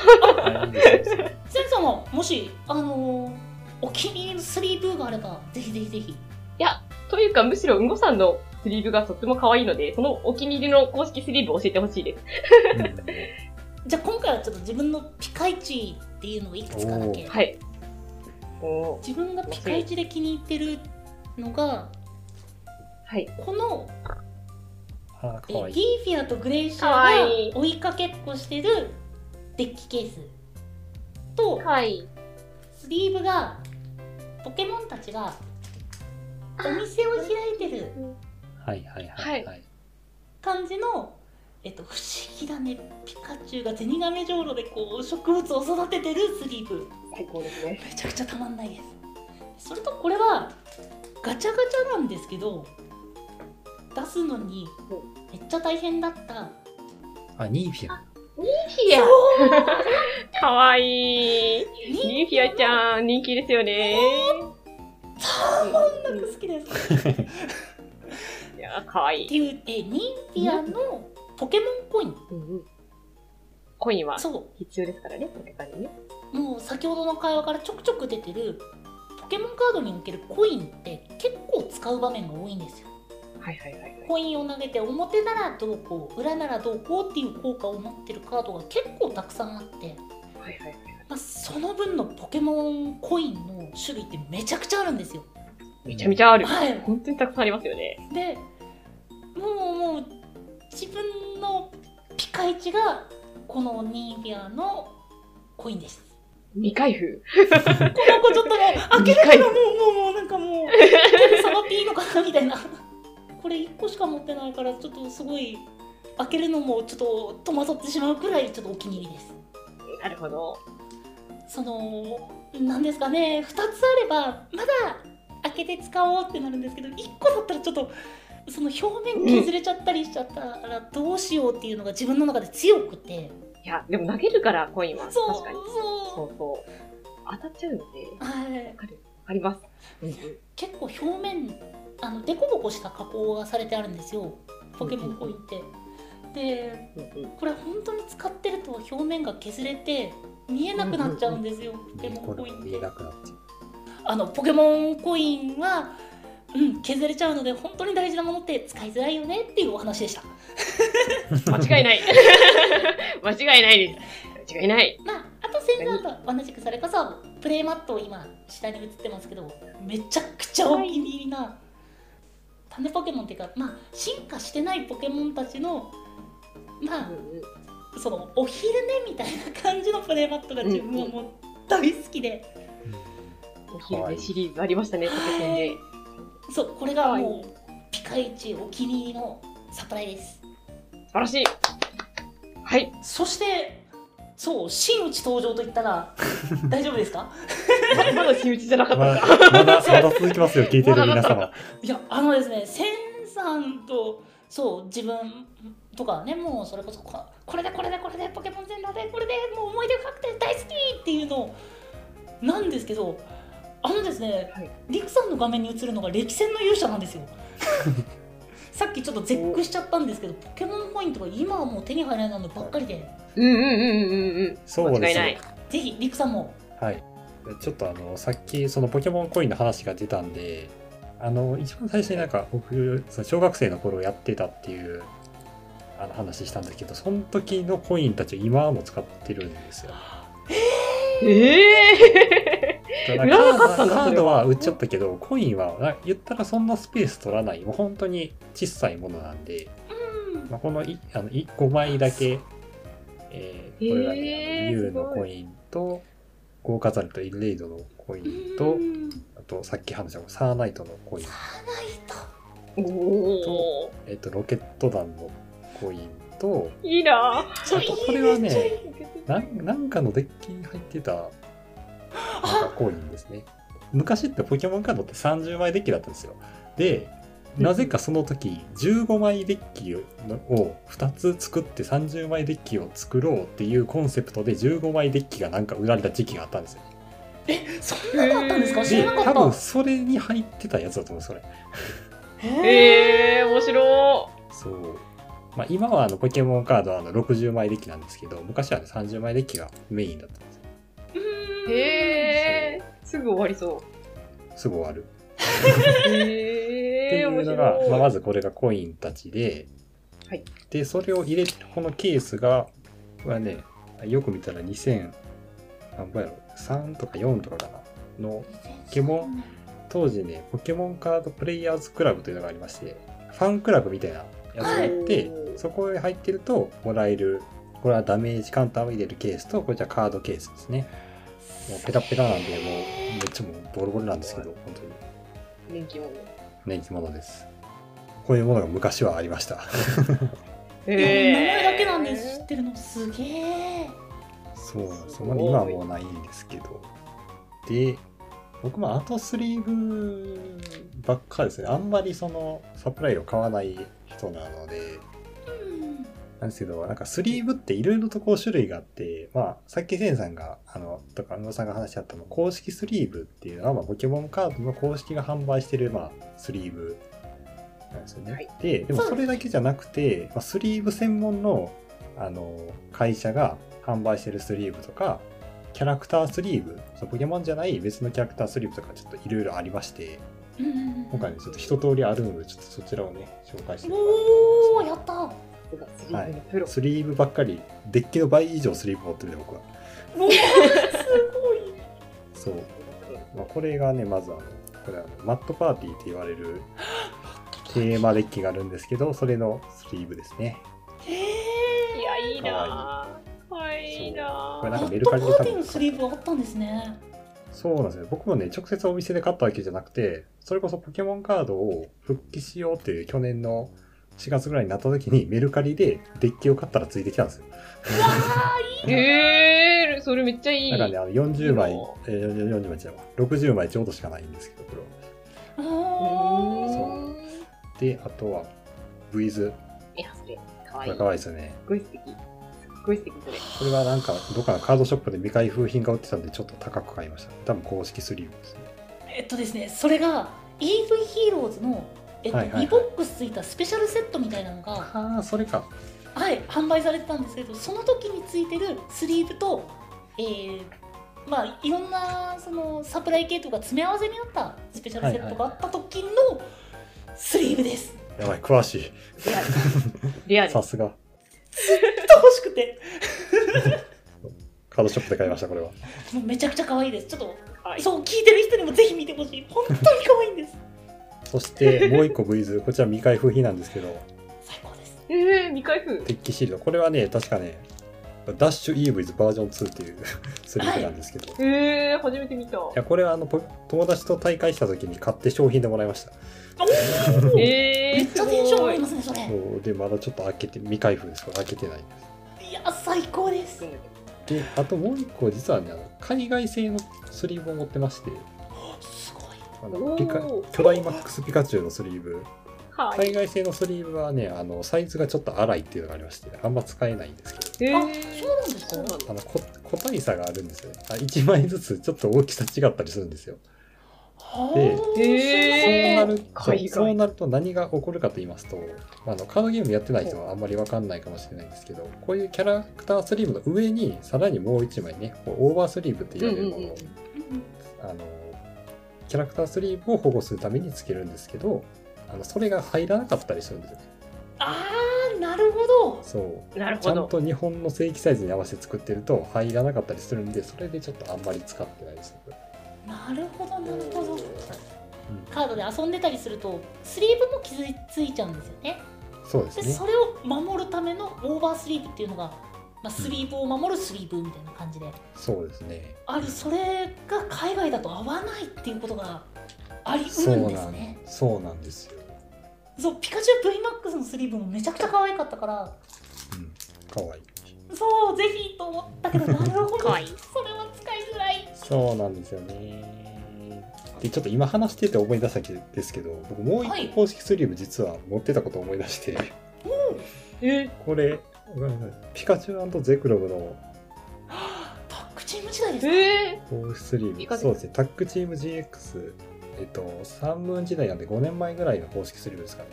Speaker 1: センさんももしあのーお気に入りのスリーブーがあればぜひぜひぜひ。
Speaker 2: いや、というかむしろうんごさんのスリーブがとっても可愛いので、そのお気に入りの公式スリーブを教えてほしいです。
Speaker 3: う ん
Speaker 1: じゃあ今回はちょっと自分のピカイチっていうのをいくつかだけ
Speaker 2: はい。
Speaker 1: 自分がピカイチで気に入ってるのが
Speaker 2: はい。
Speaker 1: この
Speaker 3: あ、いい。
Speaker 1: ギーフィアとグレイシャーが追いかけっこしてるデッキケースと
Speaker 2: 可愛い。
Speaker 1: スリーブがポケモンたちがお店を開いてる
Speaker 3: はいはいはいはい。
Speaker 1: 感じの、えっと、不思議だねピカチュウがゼニガメじょうろでこう植物を育ててるスリーブ
Speaker 2: 最高ですね。
Speaker 1: めちゃくちゃたまんないですそれとこれはガチャガチャなんですけど出すのにめっちゃ大変だった
Speaker 3: あ、ニーフィア。
Speaker 2: ニーフィアかわいい。ニーフィアちゃん、人気ですよね。
Speaker 1: サーモンなく好きです
Speaker 2: いや、かわいい。
Speaker 1: っていう、えニンフィアのポケモンコイン
Speaker 2: うんうんコインは
Speaker 1: そ
Speaker 2: 必要ですからね、ポケカにね。
Speaker 1: うもう先ほどの会話からちょくちょく出てるポケモンカードにおけるコインって結構使う場面が多いんですよ
Speaker 2: はいはいはいはい。
Speaker 1: コインを投げて表ならどうこう裏ならどうこうっていう効果を持ってるカードが結構たくさんあって、
Speaker 2: はいはいはい。
Speaker 1: まあ、その分のポケモンコインの種類ってめちゃくちゃあるんですよ
Speaker 2: めちゃめちゃある。
Speaker 1: はい
Speaker 2: 本当にたくさんありますよね。
Speaker 1: でもうもう自分のピカイチがこのニーフィアのコインです
Speaker 2: 未開封。
Speaker 1: この子ちょっともう開けるのもうもうもうなんかもう 手で触っていいのかなみたいなこれ1個しか持ってないからちょっとすごい開けるのもちょっと戸惑ってしまうくらいちょっとお気に入りです
Speaker 2: なるほど。
Speaker 1: そのなんですかね2つあればまだ開けて使おうってなるんですけど1個だったらちょっとその表面削れちゃったりしちゃったらどうしようっていうのが自分の中で強くて
Speaker 2: いや、でも投げるから、コインは。
Speaker 1: そう
Speaker 2: 確かに。
Speaker 1: そ
Speaker 2: そうそう。当たっちゃうので、
Speaker 1: うはい
Speaker 2: わかる。あります。うんうん。
Speaker 1: 結構表面あのデコボコした加工がされてあるんですよポケモンコインって。で
Speaker 2: うんうん
Speaker 1: これ本当に使ってると表面が削れて見えなくなっちゃうんですよ、ポケモンコインって
Speaker 3: 見えなくなって
Speaker 1: あのポケモンコインは、うん、削れちゃうので本当に大事なものって使いづらいよねっていうお話でした
Speaker 2: 間違いない。間違いないです。間違いない。
Speaker 1: まああとセンサーと同じくそれこそプレイマット今下に映ってますけどめちゃくちゃお気に入りな種ポケモンっていうかまあ進化してないポケモンたちのまあそのお昼寝みたいな感じのプレイマットが自分はもう大好きで、
Speaker 2: お昼寝シリーズありましたね、ポケセンで。
Speaker 1: そうこれがもうピカイチお気に入りのサプライです
Speaker 2: 素晴らしい。はい。
Speaker 1: そしてそう真打ち登場といったら 大丈夫ですか？
Speaker 2: ままだ真打ちじゃなかった
Speaker 3: ま
Speaker 2: んだ。
Speaker 3: だまだまだ続きますよ聞いてる皆様
Speaker 1: いやあのですねセンさんとそう自分とかねもうそれこそここれでこれでこれでポケモンゼンダーでこれでもう思い出深くて大好きっていうのなんですけどあのですね、
Speaker 2: はい。
Speaker 1: リクさんの画面に映るのが歴戦の勇者なんですよ。さっきちょっと絶句しちゃったんですけどポケモンコインとか今はもう手に入らないのばっかりで。
Speaker 2: うんうんうんうんうん。
Speaker 3: そうですよ。
Speaker 2: 間違いない。
Speaker 1: ぜひリクさんも。
Speaker 3: はい。ちょっとあのさっきそのポケモンコインの話が出たんであの一番最初になんか僕その小学生の頃やってたっていうあの話したんですけどその時のコインたちを今も使ってるんですよ。
Speaker 2: ええ
Speaker 3: ただ
Speaker 2: 売らなかったんだ
Speaker 3: カー！ドカードは売っちゃったけどコインはな言ったらそんなスペース取らない。もう本当に小さいものなんで、
Speaker 1: うん。
Speaker 3: まあ、このいあのい5枚だけ、えーこれがね、U のコインと豪華ザルとイレイドのコインと
Speaker 1: うん。
Speaker 3: あとさっき話したサーナイトのコイン。
Speaker 1: サーナイト。
Speaker 3: えっとロケット弾のコインと
Speaker 2: いいな。
Speaker 3: あとこれはねなんなんかのデッキに入ってたなんかコインですね。昔ってポケモンカードって30枚デッキだったんですよ。でなぜかその時15枚デッキを2つ作って30枚デッキを作ろうっていうコンセプトで15枚デッキがなんか売られた時期があったんですよ。
Speaker 1: そんなのあったんですか？知
Speaker 3: で
Speaker 1: らなか
Speaker 3: 多分
Speaker 1: った
Speaker 3: それに入ってたやつだと思うそれ。
Speaker 2: ええー、面白
Speaker 3: そう。まあ今はあのポケモンカードはあの60枚デッキなんですけど昔はね30枚デッキがメインだったんです。
Speaker 2: へえー。すぐ終わりそ
Speaker 3: すぐ終わる。
Speaker 2: う。へ
Speaker 3: っていうのが。まあ、まずこれがコインたちで、
Speaker 2: はい。
Speaker 3: でそれを入れてこのケースがはねよく見たら2000何倍やろ。3とか4とかかな。のポケモン当時ねポケモンカードプレイヤーズクラブというのがありましてファンクラブみたいなやつがあって、
Speaker 2: はい。
Speaker 3: そこへ入ってるともらえるこれはダメージカウンターを入れるケースとこれじゃカードケースですねもうペタペタなんでもうめっちゃもうボロボロなんですけど本当に。
Speaker 2: 人気者。
Speaker 3: 人気者です。こういうものが昔はありました。
Speaker 1: いや
Speaker 2: へ
Speaker 1: 名前だけなんです知ってるのすげえ
Speaker 3: そうなんですまあ今はもうないんですけど。で僕も後スリーブばっかですね。あんまりそのサプライを買わない人なので。
Speaker 1: うん
Speaker 3: なんですけどなんかスリーブっていろいろとこう種類があってまあさっきセンさんがあのとか野田さんが話し合ったの公式スリーブっていうのは、まあ、ポケモンカードの公式が販売してる、まあ、スリーブなんですよね。
Speaker 2: はい。
Speaker 3: ででもそれだけじゃなくて、まあ、スリーブ専門のあの会社が販売してるスリーブとかキャラクタースリーブそうポケモンじゃない別のキャラクタースリーブとかちょっといろいろありまして
Speaker 1: うん
Speaker 3: 今回ねちょっと一通りあるのでちょっとそちらをね紹介していこ
Speaker 1: おおやった
Speaker 2: さすがスリーブのプロ。
Speaker 3: う。スリーブばっかりデッキの倍以上スリーブ持ってるね僕は。
Speaker 1: うわーすごい。
Speaker 3: そう、まあ、これがねまずあのこれはあのマットパーティーって言われるテー。マデッキがあるんですけどそれのスリーブですね。
Speaker 1: へえ
Speaker 2: いや、いいなぁ。はい、いいなぁ。
Speaker 3: これなんかメルカリで多分
Speaker 1: トパーティーのスリーブあったんですね
Speaker 3: そうなんですよ。僕もね直接お店で買ったわけじゃなくてそれこそポケモンカードを復帰しようっていう去年の4月ぐらいになった時にメルカリでデッキを買ったらついてきたんですよ。
Speaker 1: うわーいい。
Speaker 2: ええー、それめっちゃいい。
Speaker 3: だからねあの40枚えー、40枚違うわ。60枚ちょうどしかないんですけどこれは
Speaker 1: あ
Speaker 3: そう。であとはブイズ。
Speaker 2: いや、それ、かわいい。
Speaker 3: これ
Speaker 2: す
Speaker 3: かわいいですよね。
Speaker 2: っごい素敵。すっごい素敵、それ。
Speaker 3: これはなんかどっかのカードショップで未開封品が売ってたんでちょっと高く買いました。多分公式スリーブですね。
Speaker 1: えっとですねそれが EV ヒーローズのえっと、
Speaker 3: はいはいはい
Speaker 1: e ボックスついたスペシャルセットみたいなのが、
Speaker 3: ああそれか
Speaker 1: はい、販売されてたんですけどその時についてるスリーブとえーまあいろんなそのサプライ系とか詰め合わせになったスペシャルセットがあった時のスリーブです。
Speaker 3: やばい、詳しい。
Speaker 2: レアレアです
Speaker 3: さすが。
Speaker 1: 欲しくて
Speaker 3: カードショップで買いました、これは。
Speaker 1: もうめちゃくちゃ可愛いです。ちょっと、
Speaker 2: はい
Speaker 1: そう聞いてる人にもぜひ見てほしい。本当に可愛いんです。
Speaker 3: そして、もう一個 V ズ、こちら未開封品なんですけど、
Speaker 1: 最高です。
Speaker 2: えー、未開封
Speaker 3: デッキシールド。これはね、確かね、ダッシュ EVs バージョン2っていう スリーブなんですけど、い、
Speaker 2: えー、初めて見た
Speaker 3: や、これはあの、ポ友達と大会した時に買って商品でもらいました。
Speaker 2: えー、
Speaker 1: めっちゃテンション上がり
Speaker 2: い
Speaker 1: ますね、それ。
Speaker 3: そうで、まだちょっと開けて、未開封です。これ開けてないです。
Speaker 1: いや、最高です。
Speaker 3: で、あともう一個、実はね、あの海外製のスリーブを持ってまして。あのピカ巨大マックスピカチュウのスリーブ。
Speaker 2: はい。
Speaker 3: 海外製のスリーブはね、あの、サイズがちょっと荒いっていうのがありまして、あんま使えないんですけど、
Speaker 2: え
Speaker 1: あ、
Speaker 2: ー、
Speaker 1: そうなんですか？
Speaker 3: あの、こ個体差があるんですよね。あ1枚ずつちょっと大きさ違ったりするんですよ。
Speaker 1: は
Speaker 3: で
Speaker 1: あ
Speaker 3: そうなると、そうなると何が起こるかと言いますと、あの、カードゲームやってない人はあんまりわかんないかもしれないんですけど、こういうキャラクタースリーブの上に、さらにもう1枚ね、オーバースリーブって言われるものを、
Speaker 2: うんうんうん
Speaker 3: あの、キャラクタースリーブを保護するためにつけるんですけど、あの、それが入らなかったりするんですよね。
Speaker 1: あー、なるほど。
Speaker 3: そう。
Speaker 2: なるほど。
Speaker 3: ちゃんと日本の正規サイズに合わせて作ってると入らなかったりするんで、それでちょっとあんまり使ってないですね。
Speaker 1: なるほど、なるほど。
Speaker 3: うん
Speaker 1: カードで遊んでたりすると、スリーブも傷ついちゃうんですよね。で、
Speaker 3: そうですね。
Speaker 1: それを守るためのオーバースリーブっていうのが、まあ、スリーブを守るスリーブみたいな感じで、
Speaker 3: そうですね。
Speaker 1: あり、それが海外だと合わないっていうことがありうるんですね。
Speaker 3: そうなんですよ。
Speaker 1: そう、ピカチュウ VMAX のスリーブもめちゃくちゃ可愛かったから、
Speaker 3: うん。かわいい。
Speaker 1: そう、ぜひと思ったけど、なるほど。
Speaker 2: 可愛い
Speaker 1: それは使いづらい。
Speaker 3: そうなんですよね。で、ちょっと今話してて思い出したんですけど、僕もう
Speaker 1: はい
Speaker 3: 一個公式スリーブ実は持ってたことを思い出して、
Speaker 2: え？
Speaker 3: これ、ピカチュウゼクロブの
Speaker 1: タッグチーム時代で
Speaker 2: ー、
Speaker 1: すか？
Speaker 2: え
Speaker 3: 公式スリーそうですね、タッグチーム GX、えっと、サンムーン時代なんで5年前ぐらいの公式スリーブですかね。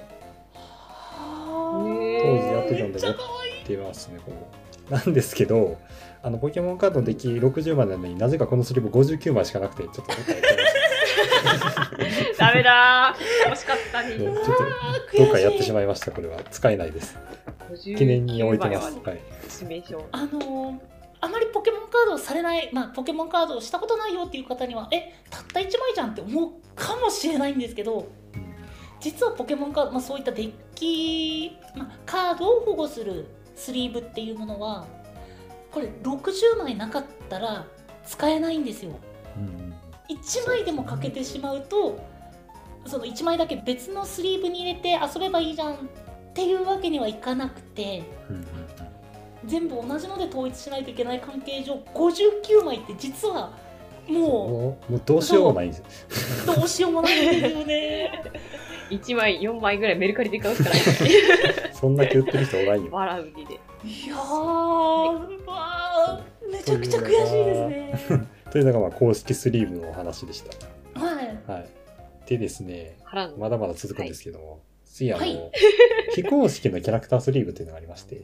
Speaker 3: 当時やってたんで
Speaker 1: めっ
Speaker 3: てますね、ここ。なんですけど、あの、ポケモンカードのデッキ60枚なのになぜかこのスリーブ59枚しかなくて、ちょっとどっかやっちゃいま
Speaker 2: ー、ダメだー。欲しかった。
Speaker 3: ねちょっとどっかやってし
Speaker 1: い。
Speaker 3: まいました、これは。使えないです。
Speaker 2: 59
Speaker 3: 記念に置いてます。
Speaker 2: 枚は
Speaker 3: はい。
Speaker 1: あのーあまりポケモンカードをされない、まあ、ポケモンカードをしたことないよっていう方には、え、たった1枚じゃんって思うかもしれないんですけど、
Speaker 3: うん
Speaker 1: 実はポケモンカード、まあ、そういったデッキ、まあ、カードを保護するスリーブっていうものは、これ60枚なかったら使えないんですよ。
Speaker 3: うん
Speaker 1: 1枚でも欠けてしまうとその1枚だけ別のスリーブに入れて遊べばいいじゃんっていうわけにはいかなくて全部同じので統一しないといけない関係上59枚って実はも
Speaker 3: もう、もうどうしようもないんです
Speaker 1: どうしようもないんですよね。
Speaker 2: 1枚、4枚ぐらいメルカリで買うしかない。
Speaker 3: そんだけ売ってる人おらんよ。
Speaker 2: 笑うにで。
Speaker 1: いやー、わーめちゃくちゃ悔しいですね。
Speaker 3: というのが、まあ、公式スリーブのお話でし
Speaker 1: はい。
Speaker 3: た。はい。でですね。まだまだ続くんですけども、次あの、
Speaker 1: はい
Speaker 3: 非公式のキャラクタースリーブっていうのがありまして、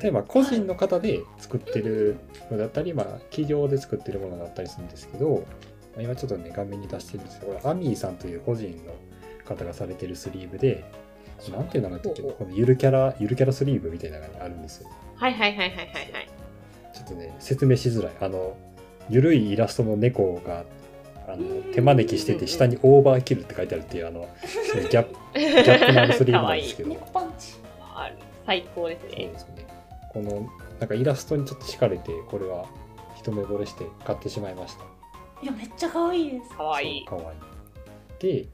Speaker 3: 例えば個人の方で作ってるのだったり、まあ企業で作ってるものだったりするんですけど、まあ今ちょっとね、画面に出してるんですけど、これアミーさんという個人の方がされてるスリーブで、なんていう名前だっけ？
Speaker 2: ほうほ
Speaker 3: このゆるキャラ、ゆるキャラスリーブみたいなのがあるんですよ。
Speaker 2: はいはいはいはいはいはい。
Speaker 3: ちょっとね、説明しづらい。あの、ゆるいイラストの猫が、あの、手招きしてて、下にオーバーキルって書いてあるっていう、あの、ギャップ、ギャップのあるスリーブなんですけど、
Speaker 1: 猫パンチ。
Speaker 2: ある最高ですね。
Speaker 3: ですね。この、なんかイラストにちょっと惹かれて、これは一目惚れして買ってしまいました。
Speaker 1: いや、めっちゃ可愛いです。
Speaker 2: かわいい。
Speaker 3: そうかわいい。で、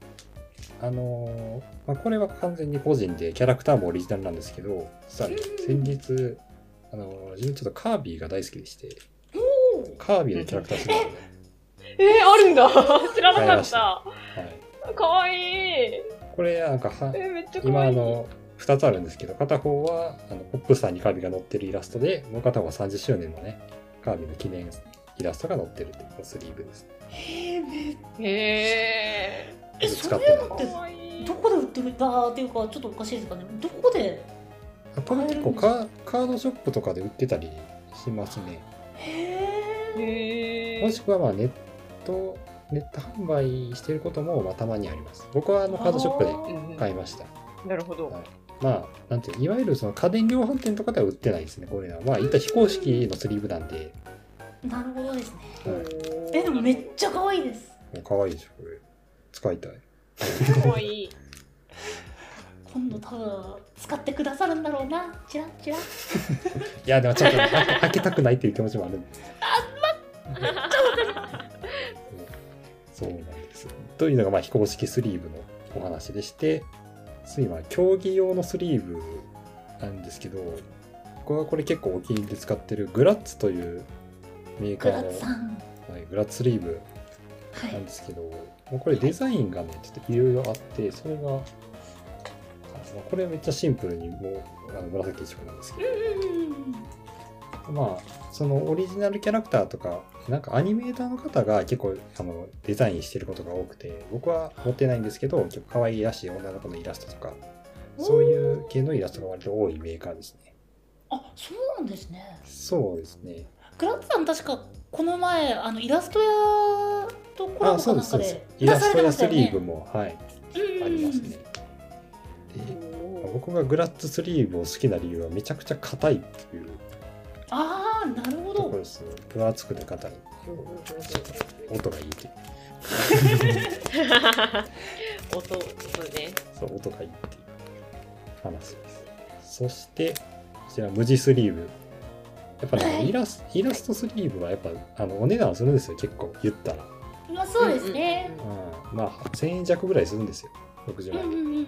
Speaker 3: あのーまあ、これは完全に個人で、キャラクターもオリジナルなんですけど、実はね、先日、あのー自分ちょっとカービィが大好きでして、カービィのキャラクターするね。
Speaker 2: えー、あるんだ 知らなかっ。
Speaker 3: たはい。
Speaker 2: かわいい。
Speaker 3: これ、なんかは、
Speaker 2: えー、めっちゃか
Speaker 3: 今。あの2つあるんですけど片方はあのポップスターにカービィが載ってるイラストでもう片方は30周年のねカービィの記念イラストが載ってるっていうスリーブです
Speaker 1: へーめっ
Speaker 2: へ
Speaker 1: え、
Speaker 3: 使
Speaker 1: そう
Speaker 3: ってる
Speaker 2: ー。
Speaker 1: いうのって。どこで売ってるんだっていうかちょっとおかしいですかねどこで
Speaker 3: これ結構カカードショップとかで売ってたりしますねもしくはまあネット、ネット販売してることもまあたまにあります。僕はあのカードショップで
Speaker 2: ー
Speaker 3: 買いました。
Speaker 2: なるほど。
Speaker 3: はいまあ、なんていう、いわゆるその家電量販店とかでは売ってないですね、これは。まあ、いった非公式のスリーブなんで、
Speaker 1: なるほどですね
Speaker 3: はい
Speaker 1: えでもめっちゃ可愛いです
Speaker 3: 可愛いでしょ、これ。使いたい。
Speaker 2: かわいい。
Speaker 1: 今度多分使ってくださるんだろうなチラッチラッ
Speaker 3: いや、でもちょっとね開けたくないっていう気持ちもあるんで。そうなんです。というのが、まあ、非公式スリーブのお話でして、次は競技用のスリーブなんですけど、僕はこれ結構お気に入りで使ってるグラッツというメーカ
Speaker 1: グ
Speaker 3: ーのはい、グラッツスリーブ
Speaker 1: はい。
Speaker 3: なんですけど、もうこれデザインがね、ちょっといろいろあって、それが、あこれはめっちゃシンプルにもうあの紫一色なんですけど、
Speaker 1: うん
Speaker 3: まあ、そのオリジナルキャラクターとか、なんかアニメーターの方が結構あのデザインしてることが多くて、僕は持ってないんですけど、結構可愛いらしい女の子のイラストとか、そういう系のイラストが割と多いメーカーですね。
Speaker 1: あそうなんですね
Speaker 3: そうですね。
Speaker 1: グラッツさん確かこの前あのイラスト屋とコラ
Speaker 3: あ、
Speaker 1: ボ
Speaker 3: そうです、そうです
Speaker 1: かなんかで。
Speaker 3: イラストやスリーブも、はい、
Speaker 1: うん
Speaker 3: ありますね。で僕がグラッツスリーブを好きな理由はめちゃくちゃ硬いっていう
Speaker 1: ああなるほど
Speaker 3: ところですね。分厚くて硬い。音がいいっていう。
Speaker 2: 音、そうね。
Speaker 3: そう、音がいいっていう話です。そして、こちら、無地スリーブ。やっぱね、
Speaker 1: はい
Speaker 3: イラスイラストスリーブはやっぱあのお値段するんですよ、結構言ったら。
Speaker 1: まあそうですね
Speaker 3: うん、まあ、1000円弱ぐらいするんですよ、60万で。
Speaker 1: うんうんうんうん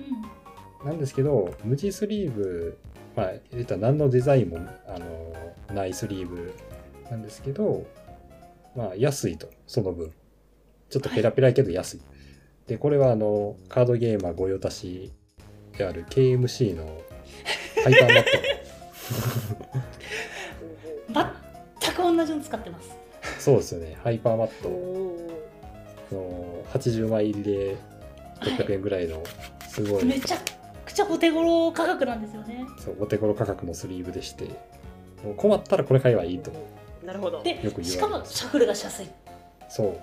Speaker 3: なんですけど、無地スリーブ、まあ、言ったら何のデザインもあのないスリーブなんですけど、まあ、安いと、その分。ちょっとペラペラやけど安い。で、これはあの、カードゲーマー御用達である KMC のハイパーマッ
Speaker 1: 全く同じの使ってます
Speaker 3: ト。そうですよね。ハイパーマッ
Speaker 2: お
Speaker 3: ト
Speaker 2: ー
Speaker 3: の80枚入りで600円ぐらいの、すごい、
Speaker 1: めちゃくちゃお手頃価格なんですよね
Speaker 3: そうお手頃価格のスリーブでして、もう困ったらこれ買えばいいと。
Speaker 2: なるほど。
Speaker 1: で
Speaker 3: よく言われます
Speaker 1: しかもシャッフルがしやすい
Speaker 3: そ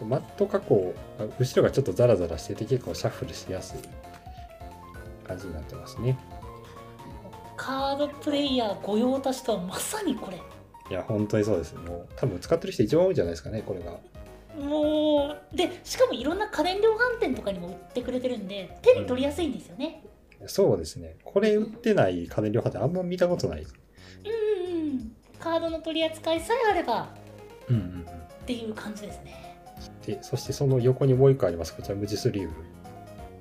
Speaker 3: う。マット加工、あ後ろがちょっとザラザラしてて結構シャッフルしやすい感じになってますね。
Speaker 1: カードプレイヤー御用達とはまさにこれ
Speaker 3: いや、本当にそうです。もう多分使ってる人一番多いんじゃないですかね、これが。
Speaker 1: もうでしかもいろんな家電量販店とかにも売ってくれてるんで手に取りやすいんですよね
Speaker 3: そうですね。これ売ってない家電量販店あんま見たことない。
Speaker 1: うんうんうんカードの取り扱いさえあれば
Speaker 3: うんうんうん。
Speaker 1: っていう感じですね
Speaker 3: で、そしてその横にもう一個あります。こちら無地スリーブ。こ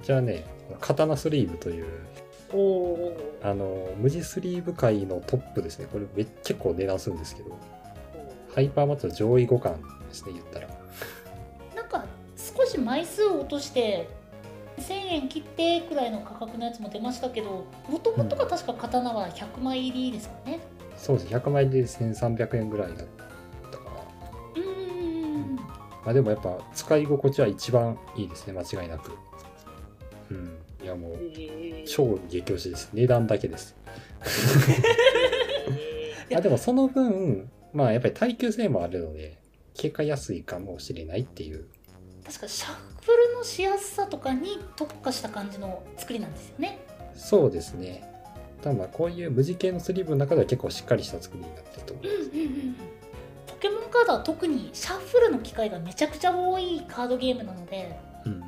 Speaker 3: ちらね、刀スリーブという、
Speaker 2: おお。
Speaker 3: あの、無地スリーブ界のトップですね。これめ結構値段するんですけど、ハイパーマットの上位互換ですね、言ったら。
Speaker 1: なんか少し枚数を落として1000円切ってくらいの価格のやつも出ましたけどもともとが確か刀は100枚入りですかね
Speaker 3: そうです。100枚で1300円ぐらいだったかな。
Speaker 1: うんうんうん
Speaker 3: まあでもやっぱ使い心地は一番いいですね、間違いなく。うん。いやもう、超激推しです。値段だけです。あでもその分、まあやっぱり耐久性もあるので、結果安いかもしれないっていう。
Speaker 1: 確かシャッフルのしやすさとかに特化した感じの作りなんですよね
Speaker 3: そうですね。ただまあこういう無地系のスリーブの中では結構しっかりした作りになってると思います。
Speaker 1: うんうんうんポケモンカードは特にシャッフルの機会がめちゃくちゃ多いカードゲームなので
Speaker 3: うん。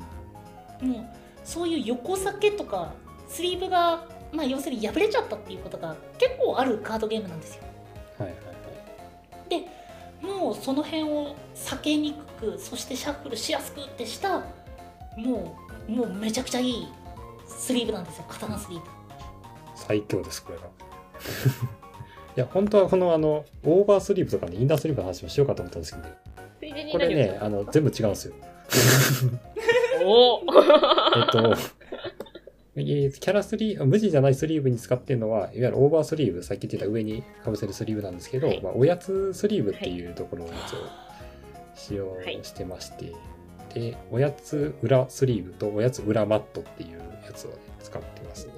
Speaker 1: もうそういう横避けとかスリーブが、まあ、要するに破れちゃったっていうことが結構あるカードゲームなんですよ
Speaker 3: はいはいはい。
Speaker 1: もうその辺を避けにくくそしてシャッフルしやすくってしたもうもうめちゃくちゃいいスリーブなんですよ刀スリーブ
Speaker 3: 最強です、これが。いや、本当はこのあの、オーバースリーブとかね、インナースリーブの話もしようかと思ったんですけど、これね、あの、全部違うんですよ。
Speaker 2: おお。
Speaker 3: えっと、えーキャラスリーブ、無地じゃないスリーブに使ってるのは、いわゆるオーバースリーブ、さっき言ってた上にかぶせるスリーブなんですけど、
Speaker 2: はい
Speaker 3: まあ、おやつスリーブっていうところのやつを使用してまして、で、おやつ裏スリーブとおやつ裏マットっていうやつを、ね、使ってます。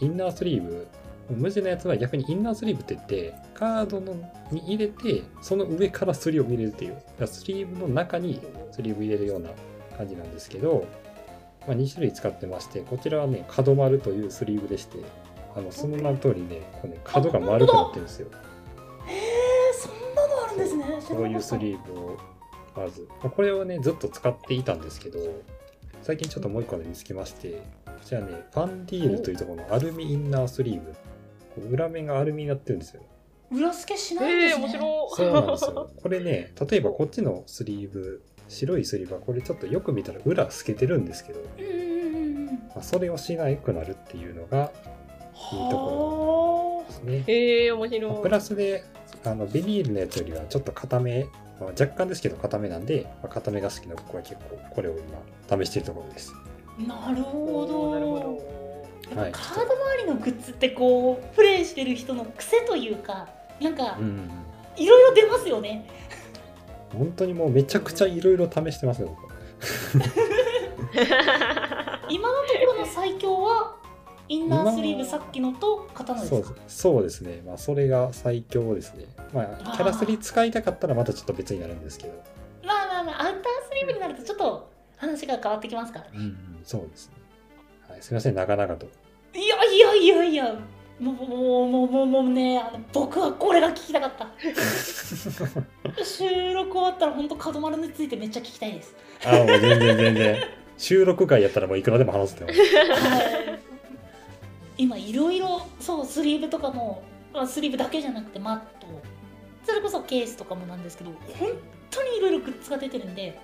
Speaker 3: インナースリーブ無地のやつは逆にインナースリーブって言って、カードのに入れて、その上からスリーブ入れるっていう。スリーブの中にスリーブ入れるような感じなんですけど、まあ、2種類使ってまして、こちらはね、角丸というスリーブでして、あの、その名の通りね、こうね角が丸くなってるんですよ。
Speaker 1: へえそんなのあるんですね
Speaker 3: そういうスリーブを、まず。まあこれをね、ずっと使っていたんですけど、最近ちょっともう一個ね、見つけまして、こちらね、ファンディールというところのアルミインナースリーブ。こう裏面がアルミになってるんですよ。
Speaker 1: 裏付けしないん
Speaker 2: ええー、
Speaker 1: ですね、
Speaker 2: 面白
Speaker 3: そうなんですよ。これね、例えばこっちのスリーブ、白いスリーブはこれちょっとよく見たら裏透けてるんですけど、まあ、それをしなくなるっていうのがいいところですね。
Speaker 2: ええー、面白い。
Speaker 3: まあプラスで、あの、ビニールのやつよりはちょっと硬め、まあ、若干ですけど硬めなんで、まあ、硬めが好きな僕は結構これを今試しているところです。
Speaker 1: なるほど
Speaker 2: なるほど。
Speaker 3: はい
Speaker 1: カード周りのグッズってこうプレイしてる人の癖というかなんかいろいろ出ますよね
Speaker 3: うん。本当にもうめちゃくちゃいろいろ試してますよ、僕
Speaker 1: 今のところの最強はインナースリーブさっきのと刀ですか？
Speaker 3: そうですね。まあ、それが最強ですね。まあ、キャラスリー使いたかったらまたちょっと別になるんですけど。
Speaker 1: まあまあまあアウタースリーブになるとちょっと話が変わってきますからね
Speaker 3: うんうん、そうですね。はい、すみません、長々と。
Speaker 1: いやいやいやいやもうもうもうもうもうねあの僕はこれが聞きたかった。収録終わったら本当角丸についてめっちゃ聞きたいです。
Speaker 3: ああ、もう全然全然。収録会やったらもういくらでも話すって
Speaker 1: はい。今いろいろそうスリーブとかもまあスリーブだけじゃなくてマット。それこそケースとかもなんですけど本当にいろいろグッズが出てるんで。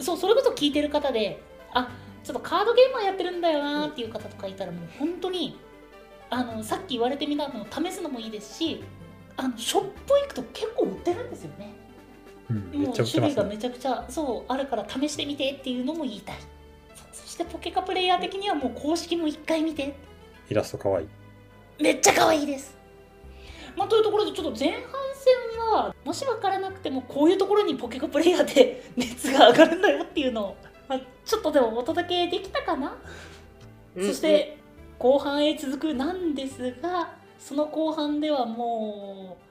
Speaker 1: そうそれこそ聞いてる方であちょっとカードゲーマーやってるんだよなーっていう方とかいたらもう本当にあのさっき言われてみたのを試すのもいいですしあのショップ行くと結構売ってるんですよね
Speaker 3: うん、め
Speaker 1: もう。種類がめちゃくちゃそうあるから試してみてっていうのも言いたいそしてポケカプレイヤー的にはもう公式も一回見て
Speaker 3: イラストかわいい。
Speaker 1: めっちゃ可愛いです。まあ、というところでちょっと前半戦はもし分からなくてもこういうところにポケカプレイヤーで熱が上がるんだよっていうのを、まあ、ちょっとでもお届けできたかな、そして後半へ続くなんですがその後半ではもう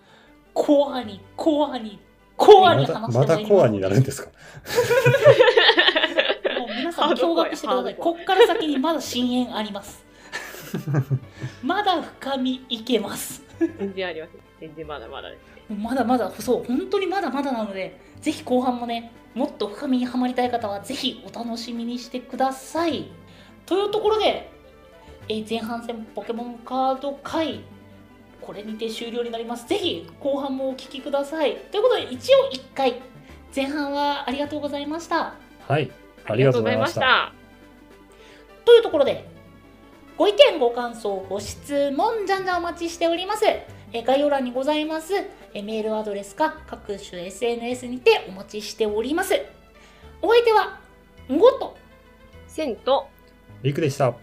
Speaker 1: コアにコアにコアに
Speaker 3: まだ
Speaker 1: 話して
Speaker 3: まだコアになるん
Speaker 1: で
Speaker 3: ですか？
Speaker 1: もう皆さん驚愕してください。こっから先にまだ深淵あります。まだ深みいけます。
Speaker 2: 全然あります。全然まだまだです。
Speaker 1: まだまだそう本当にまだまだなのでぜひ後半もねもっと深みにはまりたい方はぜひお楽しみにしてください。というところで、えー前半戦ポケモンカード会これにて終了になりますぜひ後半もお聞きくださいということで一応1回前半はありがとうございました
Speaker 3: はい。ありがとうございました。
Speaker 2: た。
Speaker 1: というところでご意見ご感想ご質問じゃんじゃんお待ちしておりますえ概要欄にございますえメールアドレスか各種 SNS にてお待ちしておりますお相手はゴット
Speaker 2: センと
Speaker 3: リクでした。